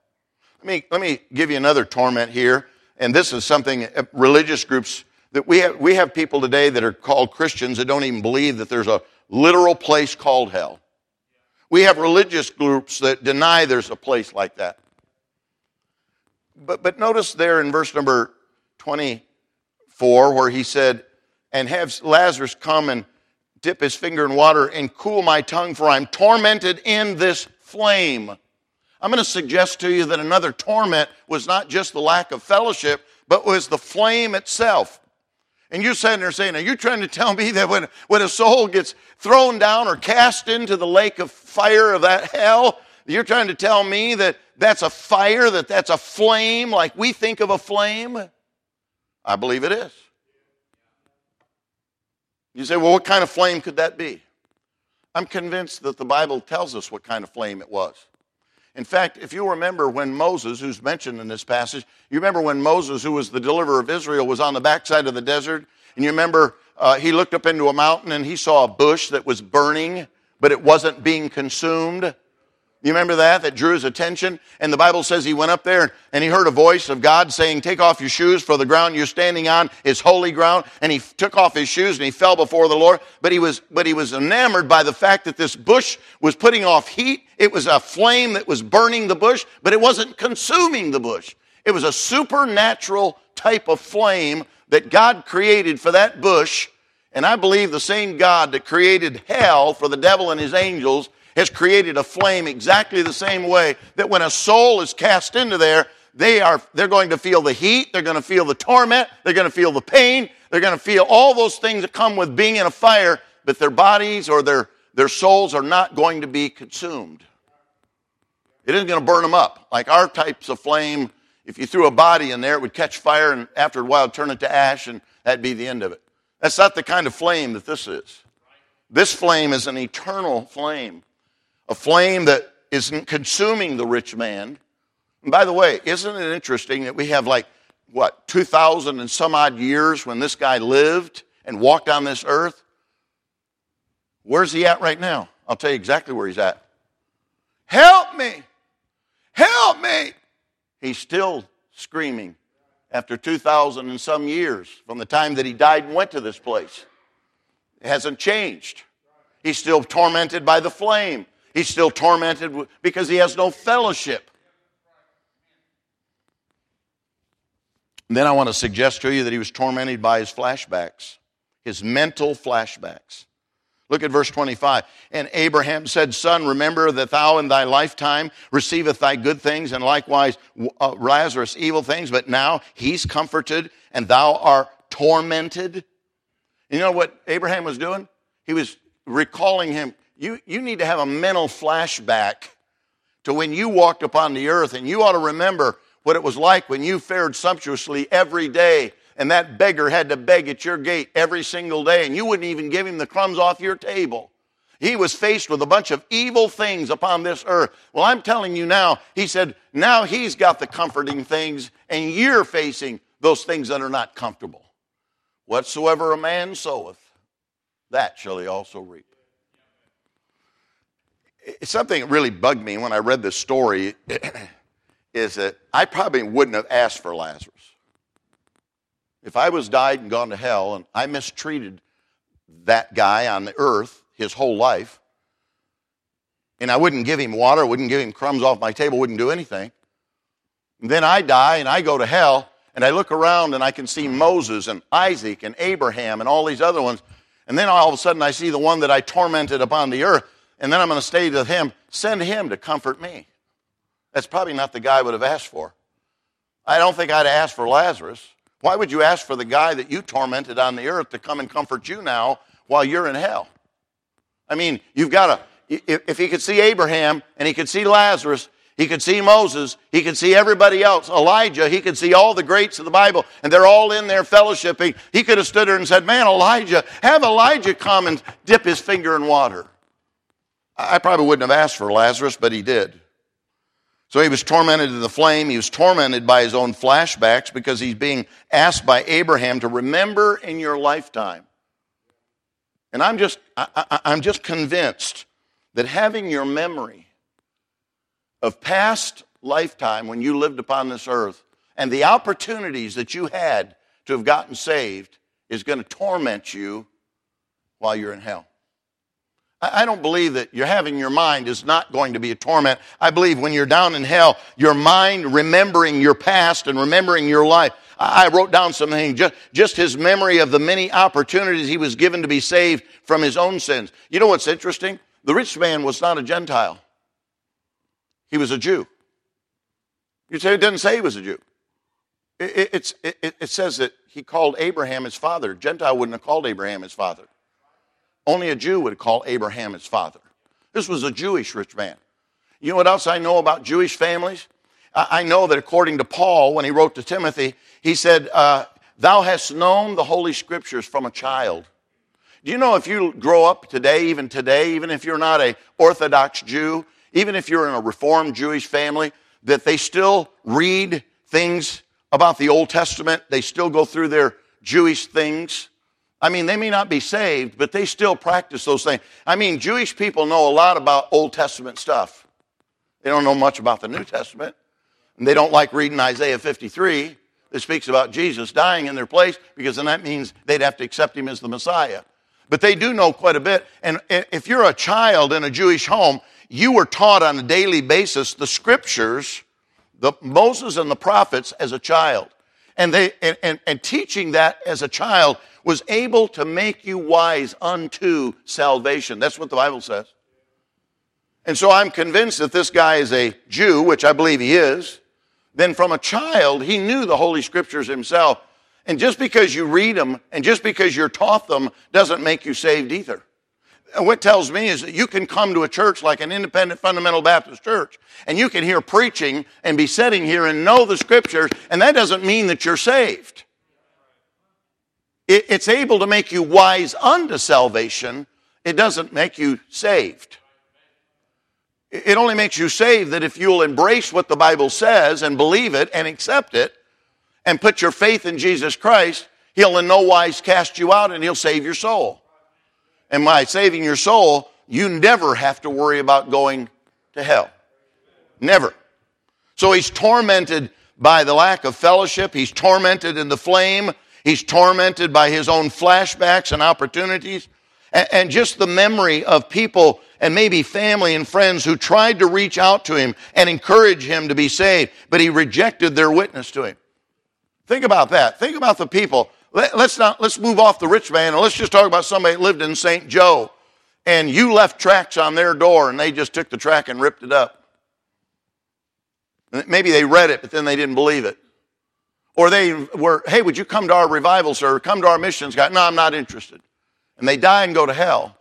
Let me, let me give you another torment here, and this is something uh, religious groups that we have, we have people today that are called Christians that don't even believe that there's a literal place called hell. We have religious groups that deny there's a place like that. But, but notice there in verse number 24 where he said, And have Lazarus come and dip his finger in water and cool my tongue, for I'm tormented in this flame. I'm going to suggest to you that another torment was not just the lack of fellowship, but was the flame itself. And you're sitting there saying, Are you trying to tell me that when, when a soul gets thrown down or cast into the lake of fire of that hell, you're trying to tell me that that's a fire, that that's a flame like we think of a flame? I believe it is. You say, Well, what kind of flame could that be? I'm convinced that the Bible tells us what kind of flame it was. In fact, if you remember when Moses, who's mentioned in this passage, you remember when Moses, who was the deliverer of Israel, was on the backside of the desert, and you remember uh, he looked up into a mountain and he saw a bush that was burning, but it wasn't being consumed. You remember that? That drew his attention. And the Bible says he went up there and he heard a voice of God saying, Take off your shoes, for the ground you're standing on is holy ground. And he took off his shoes and he fell before the Lord. But he was, but he was enamored by the fact that this bush was putting off heat. It was a flame that was burning the bush, but it wasn't consuming the bush. It was a supernatural type of flame that God created for that bush. And I believe the same God that created hell for the devil and his angels has created a flame exactly the same way that when a soul is cast into there, they are they're going to feel the heat, they're going to feel the torment, they're going to feel the pain, they're going to feel all those things that come with being in a fire, but their bodies or their their souls are not going to be consumed. It isn't going to burn them up. Like our types of flame, if you threw a body in there, it would catch fire and after a while turn it to ash and that'd be the end of it. That's not the kind of flame that this is. This flame is an eternal flame a flame that isn't consuming the rich man. And by the way, isn't it interesting that we have like, what, 2,000 and some odd years when this guy lived and walked on this earth? Where's he at right now? I'll tell you exactly where he's at. Help me! Help me! He's still screaming after 2,000 and some years from the time that he died and went to this place. It hasn't changed. He's still tormented by the flame. He's still tormented because he has no fellowship. Then I want to suggest to you that he was tormented by his flashbacks, his mental flashbacks. Look at verse 25. And Abraham said, Son, remember that thou in thy lifetime receiveth thy good things, and likewise uh, Lazarus evil things, but now he's comforted, and thou art tormented. You know what Abraham was doing? He was recalling him. You, you need to have a mental flashback to when you walked upon the earth, and you ought to remember what it was like when you fared sumptuously every day and that beggar had to beg at your gate every single day, and you wouldn't even give him the crumbs off your table. He was faced with a bunch of evil things upon this earth. Well, I'm telling you now, he said, now he's got the comforting things, and you're facing those things that are not comfortable. Whatsoever a man soweth, that shall he also reap. Something that really bugged me when I read this story is that I probably wouldn't have asked for Lazarus. If I was died and gone to hell and I mistreated that guy on the earth his whole life, and I wouldn't give him water, wouldn't give him crumbs off my table, wouldn't do anything, and then I die and I go to hell, and I look around and I can see Moses and Isaac and Abraham and all these other ones, and then all of a sudden I see the one that I tormented upon the earth, and then I'm going to say to him, send him to comfort me. That's probably not the guy I would have asked for. I don't think I'd ask for Lazarus. Why would you ask for the guy that you tormented on the earth to come and comfort you now while you're in hell? I mean, you've got to, if he could see Abraham and he could see Lazarus, he could see Moses, he could see everybody else, Elijah, he could see all the greats of the Bible, and they're all in there fellowshipping. He could have stood there and said, Man, Elijah, have Elijah come and dip his finger in water. I probably wouldn't have asked for Lazarus, but he did. So he was tormented in the flame. He was tormented by his own flashbacks because he's being asked by Abraham to remember in your lifetime. And I'm just, I, am just convinced that having your memory of past lifetime when you lived upon this earth and the opportunities that you had to have gotten saved is going to torment you while you're in hell. I don't believe that you're having your mind is not going to be a torment. I believe when you're down in hell, your mind remembering your past and remembering your life. I wrote down something, just, just his memory of the many opportunities he was given to be saved from his own sins. You know what's interesting? The rich man was not a Gentile. He was a Jew. You say it doesn't say he was a Jew. It, it, it, it says that he called Abraham his father. Gentile wouldn't have called Abraham his father. Only a Jew would call Abraham his father. This was a Jewish rich man. You know what else I know about Jewish families? I know that according to Paul, when he wrote to Timothy, he said, uh, Thou hast known the Holy Scriptures from a child. Do you know if you grow up today, even today, even if you're not a Orthodox Jew, even if you're in a Reformed Jewish family, that they still read things about the Old Testament? They still go through their Jewish things. I mean, they may not be saved, but they still practice those things. I mean, Jewish people know a lot about Old Testament stuff. They don't know much about the New Testament. And they don't like reading Isaiah 53 that speaks about Jesus dying in their place because then that means they'd have to accept him as the Messiah. But they do know quite a bit. And if you're a child in a Jewish home, you were taught on a daily basis the scriptures, the Moses and the prophets as a child. And, they, and, and, and teaching that as a child was able to make you wise unto salvation. That's what the Bible says. And so I'm convinced that this guy is a Jew, which I believe he is. Then from a child, he knew the Holy Scriptures himself. And just because you read them and just because you're taught them doesn't make you saved either. What tells me is that you can come to a church like an independent fundamental Baptist church and you can hear preaching and be sitting here and know the scriptures, and that doesn't mean that you're saved it's able to make you wise unto salvation. It doesn't make you saved. It only makes you saved that if you'll embrace what the Bible says and believe it and accept it and put your faith in Jesus Christ, He'll in no wise cast you out and He'll save your soul. And by saving your soul, you never have to worry about going to hell. Never. So he's tormented by the lack of fellowship. He's tormented in the flame He's tormented by his own flashbacks and opportunities. And just the memory of people and maybe family and friends who tried to reach out to him and encourage him to be saved, but he rejected their witness to him. Think about that. Think about the people. Let, us not, let's move off the rich man and let's just talk about somebody that lived in St. Joe and you left tracks on their door and they just took the track and ripped it up. Maybe they read it, but then they didn't believe it. Or they were, hey, would you come to our revival, sir? Come to our missions guy. No, I'm not interested. And they die and go to hell.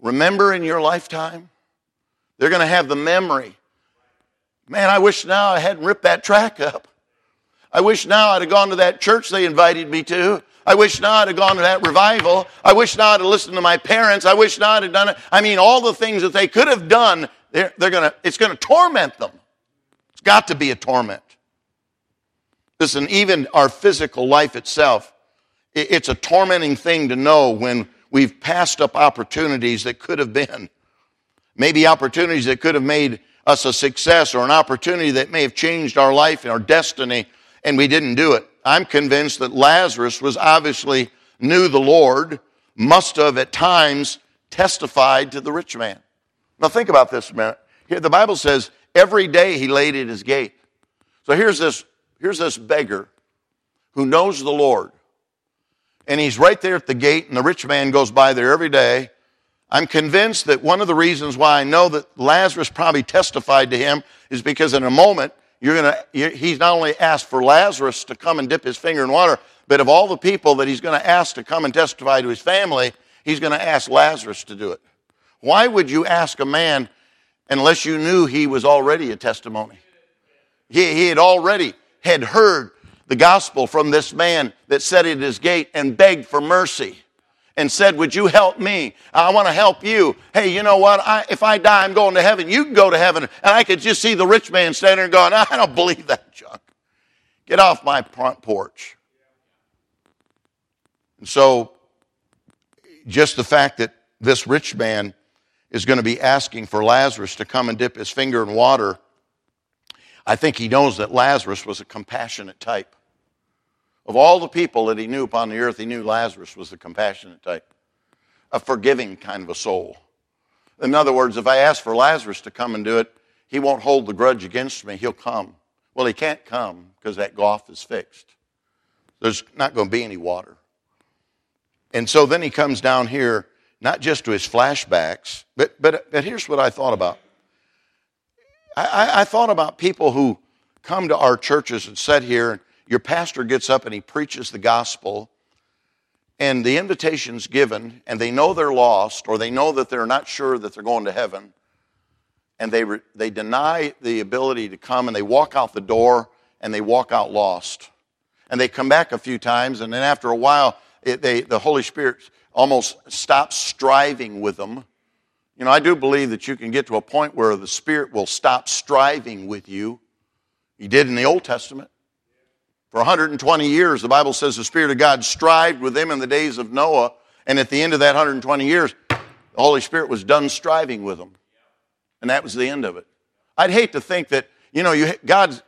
Remember in your lifetime? They're going to have the memory. Man, I wish now I hadn't ripped that track up. I wish now I'd have gone to that church they invited me to. I wish now I'd have gone to that revival. I wish now I'd have listened to my parents. I wish now I'd have done it. I mean, all the things that they could have done, they're, they're gonna, it's gonna torment them. It's got to be a torment. Listen, even our physical life itself, it's a tormenting thing to know when we've passed up opportunities that could have been. Maybe opportunities that could have made us a success or an opportunity that may have changed our life and our destiny and we didn't do it. I'm convinced that Lazarus was obviously knew the Lord, must have at times testified to the rich man. Now think about this a minute. Here, the Bible says every day he laid at his gate. So here's this, here's this beggar who knows the Lord. And he's right there at the gate, and the rich man goes by there every day. I'm convinced that one of the reasons why I know that Lazarus probably testified to him is because in a moment you're to, he's not only asked for Lazarus to come and dip his finger in water, but of all the people that he's going to ask to come and testify to his family, he's going to ask Lazarus to do it. Why would you ask a man unless you knew he was already a testimony? He, he had already had heard the gospel from this man that sat at his gate and begged for mercy and said, Would you help me? I want to help you. Hey, you know what? I, if I die, I'm going to heaven. You can go to heaven. And I could just see the rich man standing there going, I don't believe that junk. Get off my front porch. And so, just the fact that this rich man is going to be asking for Lazarus to come and dip his finger in water, I think he knows that Lazarus was a compassionate type. Of all the people that he knew upon the earth, he knew Lazarus was the compassionate type, a forgiving kind of a soul. In other words, if I ask for Lazarus to come and do it, he won't hold the grudge against me. He'll come. Well, he can't come because that gulf is fixed. There's not going to be any water. And so then he comes down here, not just to his flashbacks, but, but, but here's what I thought about. I, I thought about people who come to our churches and sit here and your pastor gets up and he preaches the gospel, and the invitation's given, and they know they're lost, or they know that they're not sure that they're going to heaven, and they, re- they deny the ability to come, and they walk out the door, and they walk out lost. And they come back a few times, and then after a while, it, they, the Holy Spirit almost stops striving with them. You know, I do believe that you can get to a point where the Spirit will stop striving with you. He did in the Old Testament. For 120 years, the Bible says the Spirit of God strived with them in the days of Noah, and at the end of that 120 years, the Holy Spirit was done striving with them. And that was the end of it. I'd hate to think that, you know, you, God,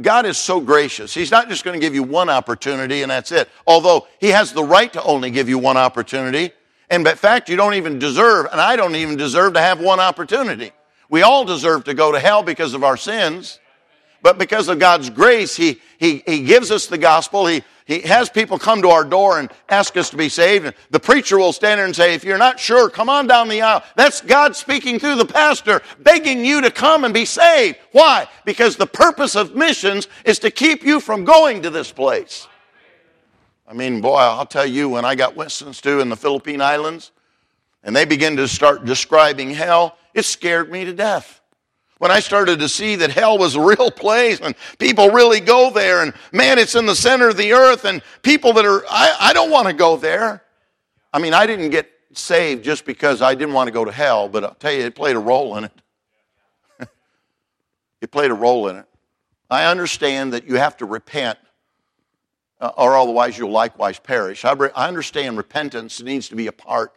God is so gracious. He's not just going to give you one opportunity and that's it. Although He has the right to only give you one opportunity. In fact, you don't even deserve, and I don't even deserve to have one opportunity. We all deserve to go to hell because of our sins. But because of God's grace, He, he, he gives us the gospel. He, he has people come to our door and ask us to be saved. And the preacher will stand there and say, if you're not sure, come on down the aisle. That's God speaking through the pastor, begging you to come and be saved. Why? Because the purpose of missions is to keep you from going to this place. I mean, boy, I'll tell you, when I got Winston's to in the Philippine Islands, and they begin to start describing hell, it scared me to death when I started to see that hell was a real place and people really go there and man, it's in the center of the earth and people that are, I, I don't want to go there. I mean, I didn't get saved just because I didn't want to go to hell, but I'll tell you, it played a role in it. it played a role in it. I understand that you have to repent uh, or otherwise you'll likewise perish. I, I understand repentance needs to be a part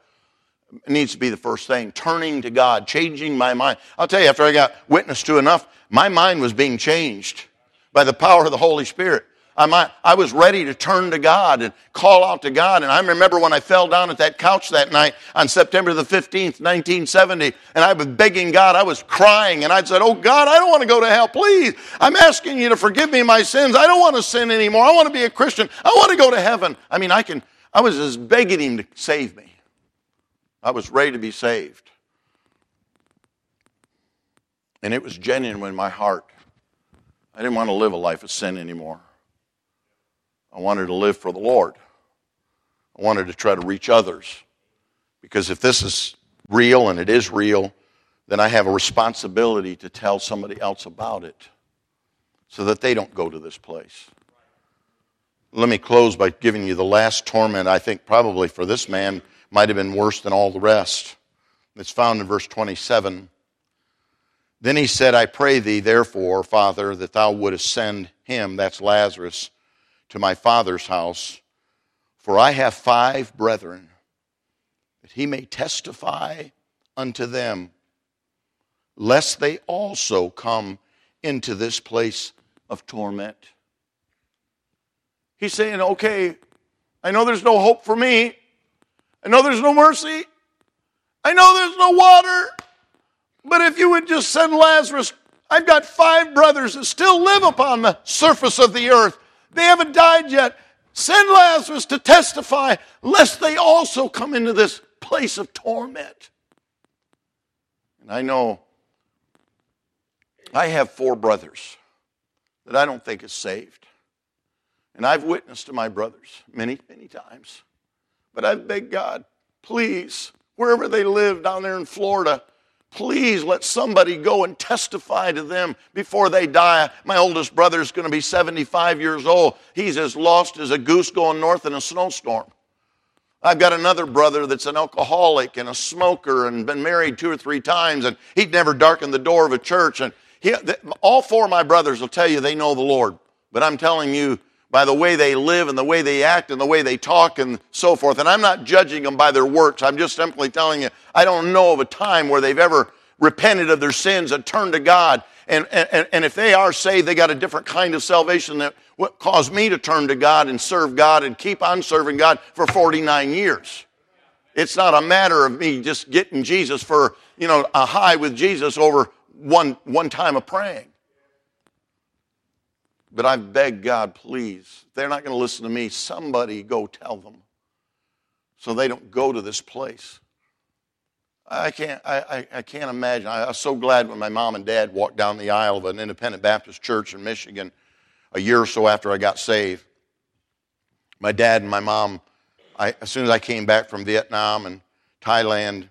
it needs to be the first thing. Turning to God, changing my mind. I'll tell you, after I got witness to enough, my mind was being changed by the power of the Holy Spirit. I, I was ready to turn to God and call out to God. And I remember when I fell down at that couch that night on September the 15th, 1970, and I was begging God, I was crying, and I said, Oh God, I don't want to go to hell, please. I'm asking you to forgive me my sins. I don't want to sin anymore. I want to be a Christian. I want to go to heaven. I mean, I can, I was just begging Him to save me. I was ready to be saved. And it was genuine in my heart. I didn't want to live a life of sin anymore. I wanted to live for the Lord. I wanted to try to reach others. Because if this is real and it is real, then I have a responsibility to tell somebody else about it so that they don't go to this place. Let me close by giving you the last torment, I think probably for this man might have been worse than all the rest. It's found in verse 27. Then he said, I pray thee, therefore, Father, that thou wouldest send him, that's Lazarus, to my father's house, for I have five brethren, that he may testify unto them, lest they also come into this place of torment. He's saying, okay, I know there's no hope for me. I know there's no mercy. I know there's no water. But if you would just send Lazarus, I've got five brothers that still live upon the surface of the earth. They haven't died yet. Send Lazarus to testify, lest they also come into this place of torment. And I know I have four brothers that I don't think is saved. And I've witnessed to my brothers many, many times. But I've begged God, please, wherever they live down there in Florida, Please let somebody go and testify to them before they die. My oldest brother is going to be 75 years old. He's as lost as a goose going north in a snowstorm. I've got another brother that's an alcoholic and a smoker and been married two or three times, and he'd never darkened the door of a church. And he, all four of my brothers will tell you they know the Lord. But I'm telling you, by the way they live and the way they act and the way they talk and so forth. And I'm not judging them by their works. I'm just simply telling you, I don't know of a time where they've ever repented of their sins and turned to God. And, and, and if they are saved, they got a different kind of salvation that what caused me to turn to God and serve God and keep on serving God for 49 years. It's not a matter of me just getting Jesus for, you know, a high with Jesus over one, one time of praying. But I've begged God, please, they're not going to listen to me. Somebody go tell them so they don't go to this place. I can't, I, I, I can't imagine. I, I was so glad when my mom and dad walked down the aisle of an independent Baptist church in Michigan a year or so after I got saved. My dad and my mom, I, as soon as I came back from Vietnam and Thailand,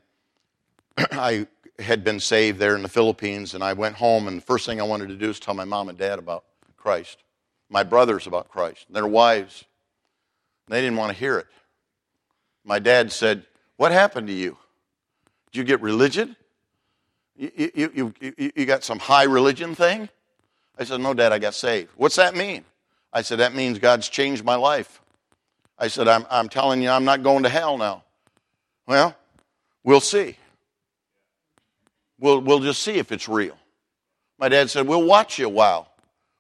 I had been saved there in the Philippines, and I went home, and the first thing I wanted to do is tell my mom and dad about Christ, my brothers about Christ, their wives. They didn't want to hear it. My dad said, What happened to you? Did you get religion? You, you, you, you, got some high religion thing? I said, No, Dad, I got saved. What's that mean? I said, That means God's changed my life. I said, I'm, I'm telling you, I'm not going to hell now. Well, we'll see. We'll, we'll just see if it's real. My dad said, We'll watch you a while.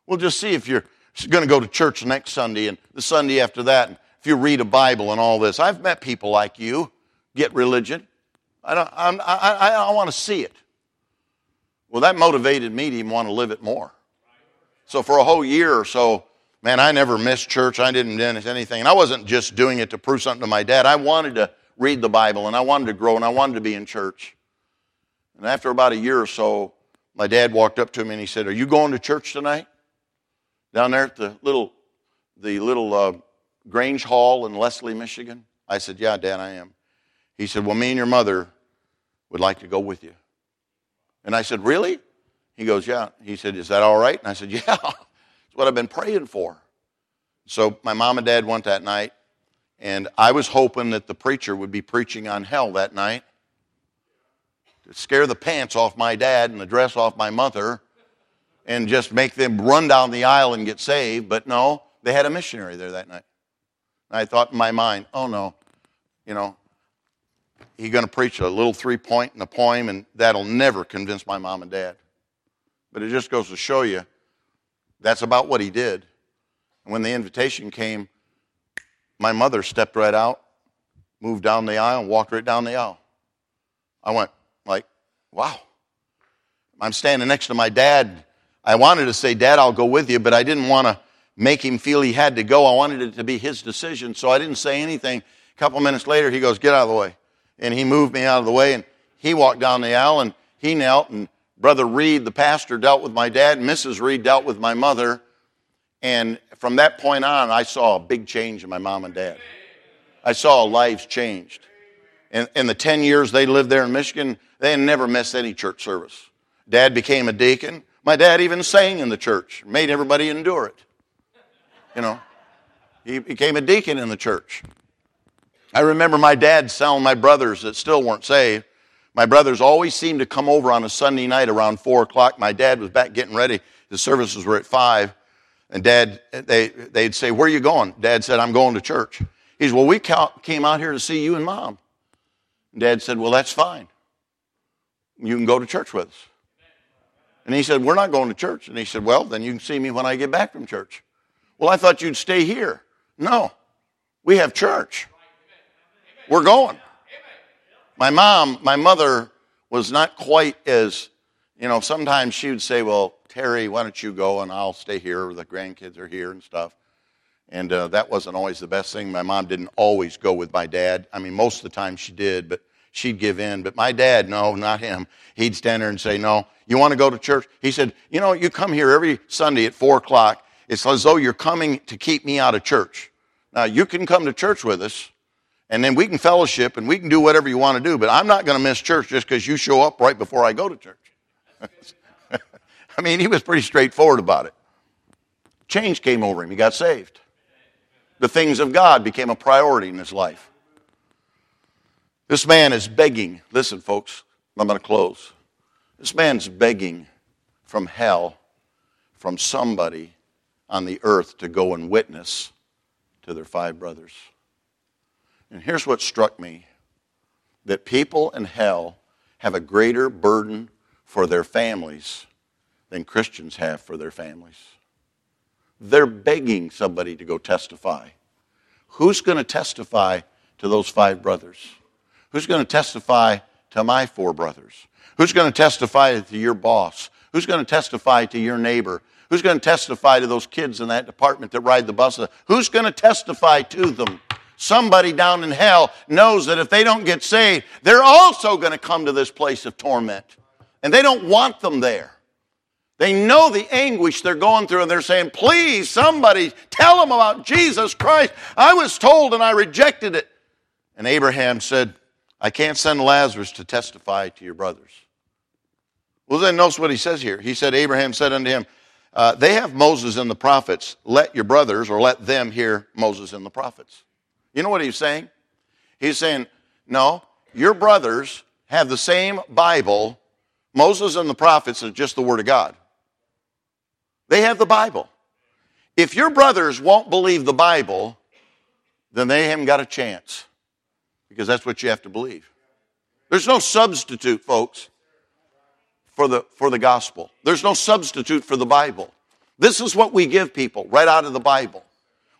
We'll just see if you're going to go to church next Sunday and the Sunday after that, and if you read a Bible and all this. I've met people like you get religion. I don't, I'm, I, I, I want to see it. Well, that motivated me to even want to live it more. So for a whole year or so, man, I never missed church. I didn't miss anything. And I wasn't just doing it to prove something to my dad. I wanted to read the Bible and I wanted to grow and I wanted to be in church. And after about a year or so, my dad walked up to me and he said, Are you going to church tonight? Down there at the little, the little uh, Grange Hall in Leslie, Michigan? I said, Yeah, Dad, I am. He said, Well, me and your mother would like to go with you. And I said, Really? He goes, Yeah. He said, Is that all right? And I said, Yeah, it's what I've been praying for. So my mom and dad went that night, and I was hoping that the preacher would be preaching on hell that night to scare the pants off my dad and the dress off my mother and just make them run down the aisle and get saved. But no, they had a missionary there that night. And I thought in my mind, oh no, you know, he's going to preach a little three point in a poem, and that'll never convince my mom and dad. But it just goes to show you that's about what he did. And when the invitation came, my mother stepped right out, moved down the aisle, and walked right down the aisle. I went, like, wow. I'm standing next to my dad. I wanted to say, Dad, I'll go with you, but I didn't want to make him feel he had to go. I wanted it to be his decision, so I didn't say anything. A couple minutes later, he goes, Get out of the way. And he moved me out of the way, and he walked down the aisle, and he knelt, and Brother Reed, the pastor, dealt with my dad, and Mrs. Reed dealt with my mother. And from that point on, I saw a big change in my mom and dad. I saw lives changed. In, in the 10 years they lived there in Michigan, they never missed any church service. Dad became a deacon. My dad even sang in the church, made everybody endure it. You know, he became a deacon in the church. I remember my dad telling my brothers that still weren't saved. My brothers always seemed to come over on a Sunday night around four o'clock. My dad was back getting ready. The services were at five. And dad, they, they'd say, Where are you going? Dad said, I'm going to church. He said, Well, we came out here to see you and mom. Dad said, Well, that's fine. You can go to church with us. And he said, We're not going to church. And he said, Well, then you can see me when I get back from church. Well, I thought you'd stay here. No, we have church. We're going. My mom, my mother was not quite as, you know, sometimes she would say, Well, Terry, why don't you go and I'll stay here. The grandkids are here and stuff. And uh, that wasn't always the best thing. My mom didn't always go with my dad. I mean, most of the time she did, but she'd give in. But my dad, no, not him. He'd stand there and say, No, you want to go to church? He said, You know, you come here every Sunday at 4 o'clock. It's as though you're coming to keep me out of church. Now, you can come to church with us, and then we can fellowship and we can do whatever you want to do, but I'm not going to miss church just because you show up right before I go to church. I mean, he was pretty straightforward about it. Change came over him. He got saved. The things of God became a priority in his life. This man is begging. Listen, folks, I'm going to close. This man's begging from hell, from somebody on the earth to go and witness to their five brothers. And here's what struck me that people in hell have a greater burden for their families than Christians have for their families. They're begging somebody to go testify. Who's going to testify to those five brothers? Who's going to testify to my four brothers? Who's going to testify to your boss? Who's going to testify to your neighbor? Who's going to testify to those kids in that department that ride the bus? Who's going to testify to them? Somebody down in hell knows that if they don't get saved, they're also going to come to this place of torment. And they don't want them there. They know the anguish they're going through, and they're saying, Please, somebody tell them about Jesus Christ. I was told and I rejected it. And Abraham said, I can't send Lazarus to testify to your brothers. Well, then notice what he says here. He said, Abraham said unto him, uh, They have Moses and the prophets. Let your brothers, or let them hear Moses and the prophets. You know what he's saying? He's saying, No, your brothers have the same Bible. Moses and the prophets are just the Word of God. They have the Bible. If your brothers won't believe the Bible, then they haven't got a chance because that's what you have to believe. There's no substitute, folks, for the, for the gospel. There's no substitute for the Bible. This is what we give people right out of the Bible.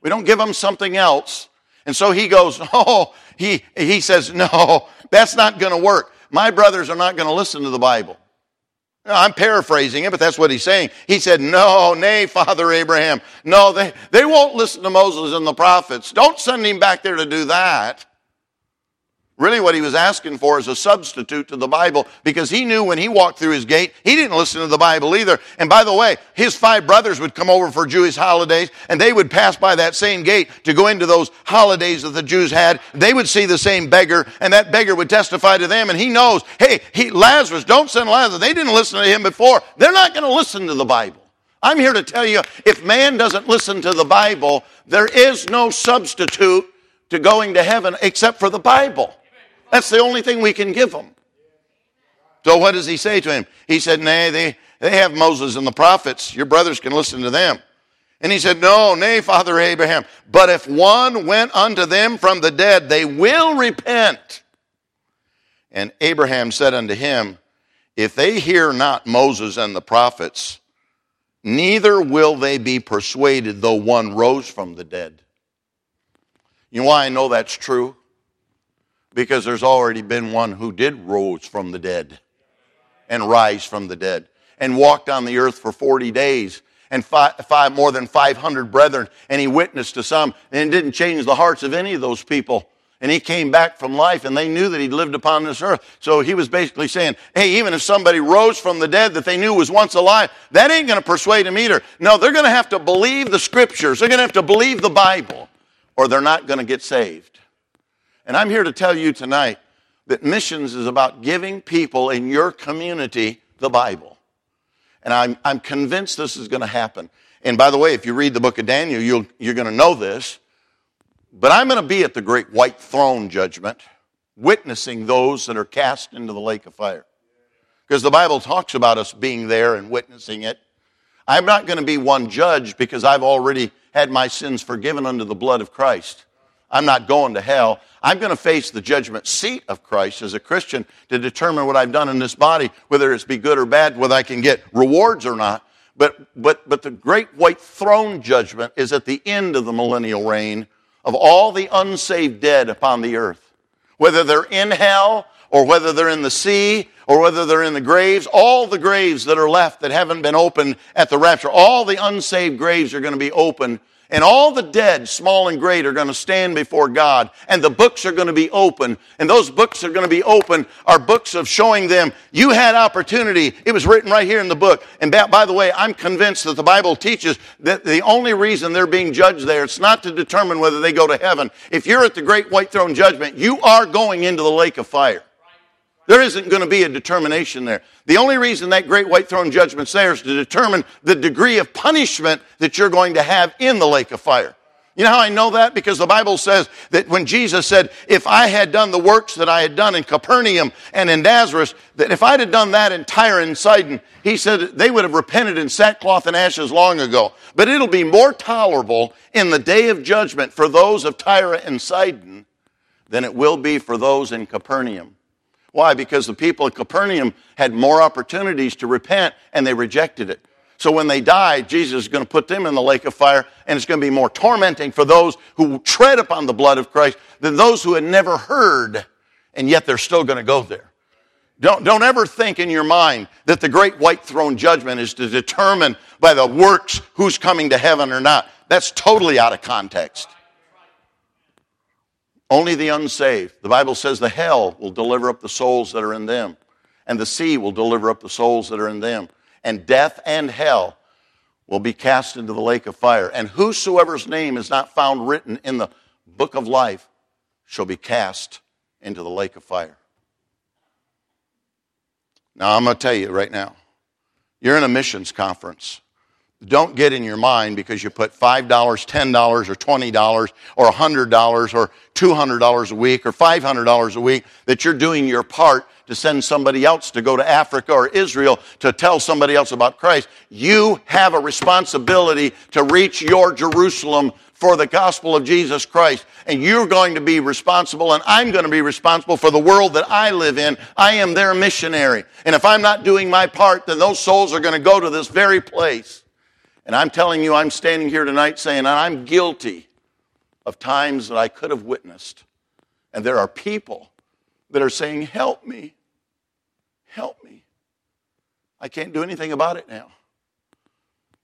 We don't give them something else. And so he goes, Oh, he, he says, No, that's not going to work. My brothers are not going to listen to the Bible. I'm paraphrasing it, but that's what he's saying. He said, No, nay, Father Abraham. No, they, they won't listen to Moses and the prophets. Don't send him back there to do that. Really, what he was asking for is a substitute to the Bible because he knew when he walked through his gate, he didn't listen to the Bible either. And by the way, his five brothers would come over for Jewish holidays and they would pass by that same gate to go into those holidays that the Jews had. They would see the same beggar and that beggar would testify to them. And he knows, hey, he, Lazarus, don't send Lazarus. They didn't listen to him before. They're not going to listen to the Bible. I'm here to tell you if man doesn't listen to the Bible, there is no substitute to going to heaven except for the Bible. That's the only thing we can give them. So what does he say to him? He said, Nay, they, they have Moses and the prophets. Your brothers can listen to them. And he said, No, nay, Father Abraham, but if one went unto them from the dead, they will repent. And Abraham said unto him, If they hear not Moses and the prophets, neither will they be persuaded though one rose from the dead. You know why I know that's true? Because there's already been one who did rose from the dead and rise from the dead and walked on the earth for 40 days and five, five, more than 500 brethren and he witnessed to some and it didn't change the hearts of any of those people and he came back from life and they knew that he'd lived upon this earth. So he was basically saying, hey, even if somebody rose from the dead that they knew was once alive, that ain't going to persuade them either. No, they're going to have to believe the scriptures. They're going to have to believe the Bible or they're not going to get saved. And I'm here to tell you tonight that missions is about giving people in your community the Bible. And I'm, I'm convinced this is going to happen. And by the way, if you read the book of Daniel, you'll, you're going to know this but I'm going to be at the great white throne judgment, witnessing those that are cast into the lake of fire. Because the Bible talks about us being there and witnessing it. I'm not going to be one judge because I've already had my sins forgiven under the blood of Christ. I'm not going to hell. I'm going to face the judgment seat of Christ as a Christian to determine what I've done in this body, whether it's be good or bad, whether I can get rewards or not. But, but, but the great white throne judgment is at the end of the millennial reign of all the unsaved dead upon the earth. Whether they're in hell or whether they're in the sea or whether they're in the graves, all the graves that are left that haven't been opened at the rapture, all the unsaved graves are going to be opened and all the dead, small and great, are going to stand before God. And the books are going to be open. And those books are going to be open are books of showing them you had opportunity. It was written right here in the book. And by the way, I'm convinced that the Bible teaches that the only reason they're being judged there, it's not to determine whether they go to heaven. If you're at the great white throne judgment, you are going into the lake of fire. There isn't going to be a determination there. The only reason that great white throne judgment's there is to determine the degree of punishment that you're going to have in the lake of fire. You know how I know that? Because the Bible says that when Jesus said, if I had done the works that I had done in Capernaum and in Nazareth, that if I'd have done that in Tyre and Sidon, he said they would have repented in sackcloth and ashes long ago. But it'll be more tolerable in the day of judgment for those of Tyre and Sidon than it will be for those in Capernaum. Why? Because the people of Capernaum had more opportunities to repent and they rejected it. So when they die, Jesus is going to put them in the lake of fire, and it's going to be more tormenting for those who tread upon the blood of Christ than those who had never heard, and yet they're still going to go there. Don't, don't ever think in your mind that the great white throne judgment is to determine by the works who's coming to heaven or not. That's totally out of context. Only the unsaved. The Bible says the hell will deliver up the souls that are in them, and the sea will deliver up the souls that are in them. And death and hell will be cast into the lake of fire. And whosoever's name is not found written in the book of life shall be cast into the lake of fire. Now, I'm going to tell you right now you're in a missions conference don't get in your mind because you put $5, $10, or $20, or $100, or $200 a week, or $500 a week, that you're doing your part to send somebody else to go to Africa or Israel to tell somebody else about Christ. You have a responsibility to reach your Jerusalem for the gospel of Jesus Christ. And you're going to be responsible, and I'm going to be responsible for the world that I live in. I am their missionary. And if I'm not doing my part, then those souls are going to go to this very place. And I'm telling you, I'm standing here tonight saying I'm guilty of times that I could have witnessed. And there are people that are saying, Help me. Help me. I can't do anything about it now.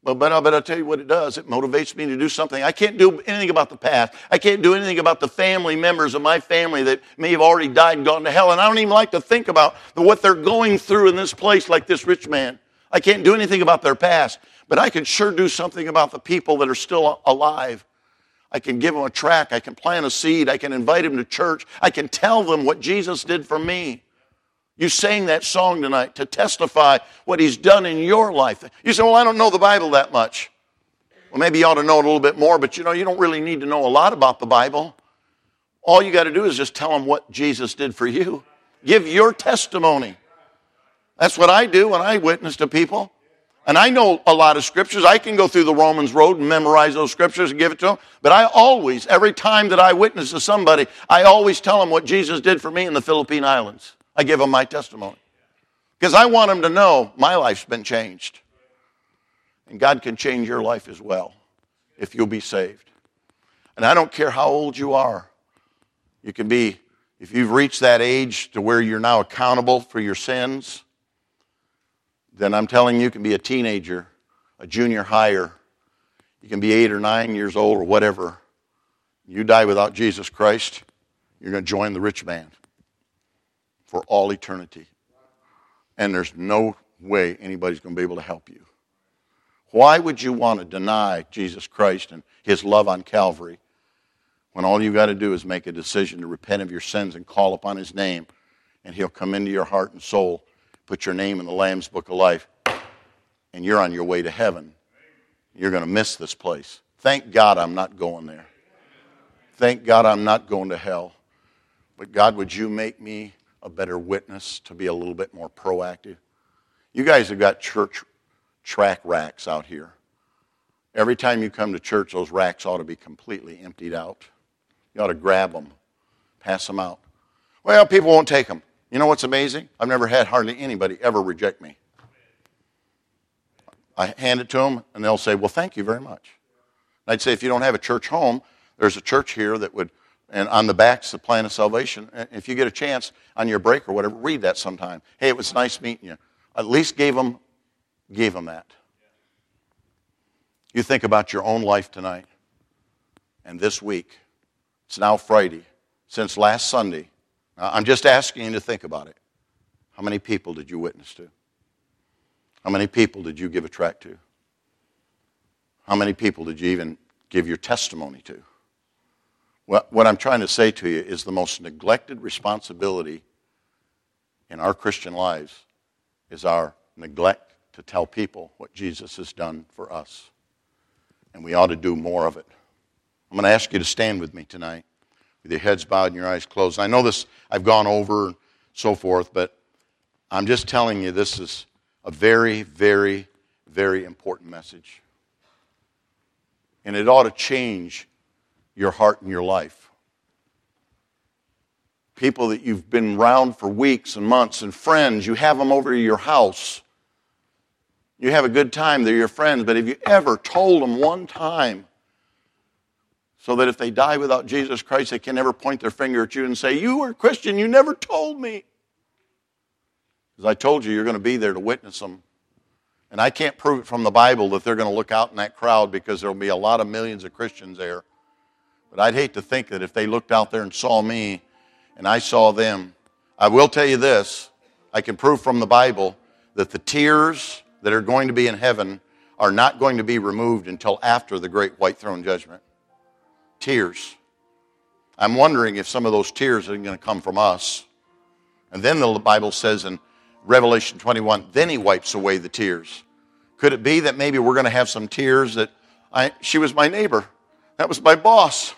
Well, but, uh, but I'll tell you what it does. It motivates me to do something. I can't do anything about the past. I can't do anything about the family members of my family that may have already died and gone to hell. And I don't even like to think about what they're going through in this place like this rich man. I can't do anything about their past. But I can sure do something about the people that are still alive. I can give them a track. I can plant a seed. I can invite them to church. I can tell them what Jesus did for me. You sang that song tonight to testify what he's done in your life. You say, Well, I don't know the Bible that much. Well, maybe you ought to know it a little bit more, but you know, you don't really need to know a lot about the Bible. All you got to do is just tell them what Jesus did for you. Give your testimony. That's what I do when I witness to people. And I know a lot of scriptures. I can go through the Romans road and memorize those scriptures and give it to them. But I always, every time that I witness to somebody, I always tell them what Jesus did for me in the Philippine Islands. I give them my testimony. Because I want them to know my life's been changed. And God can change your life as well if you'll be saved. And I don't care how old you are. You can be, if you've reached that age to where you're now accountable for your sins, then I'm telling you, you can be a teenager, a junior higher. You can be eight or nine years old or whatever. You die without Jesus Christ, you're going to join the rich man for all eternity. And there's no way anybody's going to be able to help you. Why would you want to deny Jesus Christ and his love on Calvary when all you've got to do is make a decision to repent of your sins and call upon his name, and he'll come into your heart and soul, put your name in the Lamb's Book of Life, and you're on your way to heaven? You're going to miss this place. Thank God I'm not going there. Thank God I'm not going to hell. But God, would you make me a better witness to be a little bit more proactive? You guys have got church track racks out here. Every time you come to church, those racks ought to be completely emptied out. You ought to grab them, pass them out. Well, people won't take them. You know what's amazing? I've never had hardly anybody ever reject me. I hand it to them, and they'll say, Well, thank you very much. And I'd say, If you don't have a church home, there's a church here that would, and on the back's the plan of salvation. If you get a chance on your break or whatever, read that sometime. Hey, it was nice meeting you. At least gave them gave them that. You think about your own life tonight and this week. It's now Friday. Since last Sunday, I'm just asking you to think about it. How many people did you witness to? How many people did you give a tract to? How many people did you even give your testimony to? What, what I'm trying to say to you is the most neglected responsibility in our Christian lives is our neglect to tell people what Jesus has done for us. And we ought to do more of it. I'm going to ask you to stand with me tonight with your heads bowed and your eyes closed. I know this, I've gone over and so forth, but I'm just telling you this is a very, very, very important message. And it ought to change your heart and your life. People that you've been around for weeks and months and friends, you have them over to your house you have a good time, they're your friends, but have you ever told them one time so that if they die without Jesus Christ, they can never point their finger at you and say, You were a Christian, you never told me? Because I told you, you're going to be there to witness them. And I can't prove it from the Bible that they're going to look out in that crowd because there'll be a lot of millions of Christians there. But I'd hate to think that if they looked out there and saw me and I saw them, I will tell you this I can prove from the Bible that the tears that are going to be in heaven are not going to be removed until after the great white throne judgment. Tears. I'm wondering if some of those tears are going to come from us. And then the Bible says in Revelation 21, then he wipes away the tears. Could it be that maybe we're going to have some tears that I, she was my neighbor? That was my boss.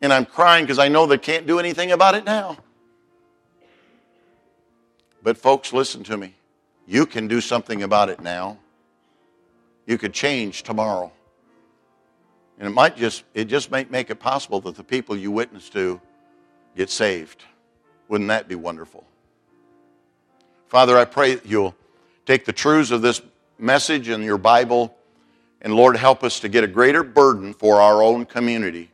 And I'm crying because I know they can't do anything about it now. But, folks, listen to me. You can do something about it now. You could change tomorrow. And it might just, it just might make it possible that the people you witness to get saved. Wouldn't that be wonderful? Father, I pray that you'll take the truths of this message in your Bible and Lord, help us to get a greater burden for our own community.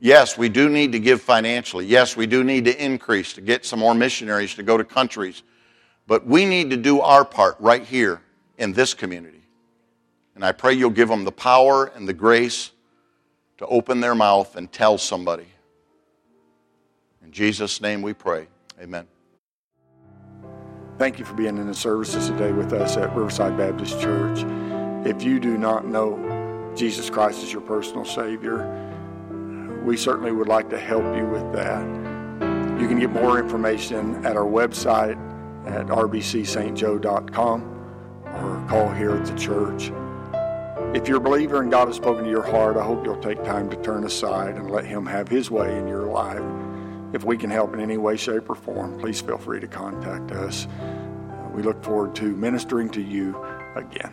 Yes, we do need to give financially. Yes, we do need to increase to get some more missionaries to go to countries but we need to do our part right here in this community. And I pray you'll give them the power and the grace to open their mouth and tell somebody. In Jesus' name we pray. Amen. Thank you for being in the services today with us at Riverside Baptist Church. If you do not know Jesus Christ as your personal Savior, we certainly would like to help you with that. You can get more information at our website at rbcstjoe.com or call here at the church. If you're a believer and God has spoken to your heart, I hope you'll take time to turn aside and let Him have His way in your life. If we can help in any way, shape, or form, please feel free to contact us. We look forward to ministering to you again.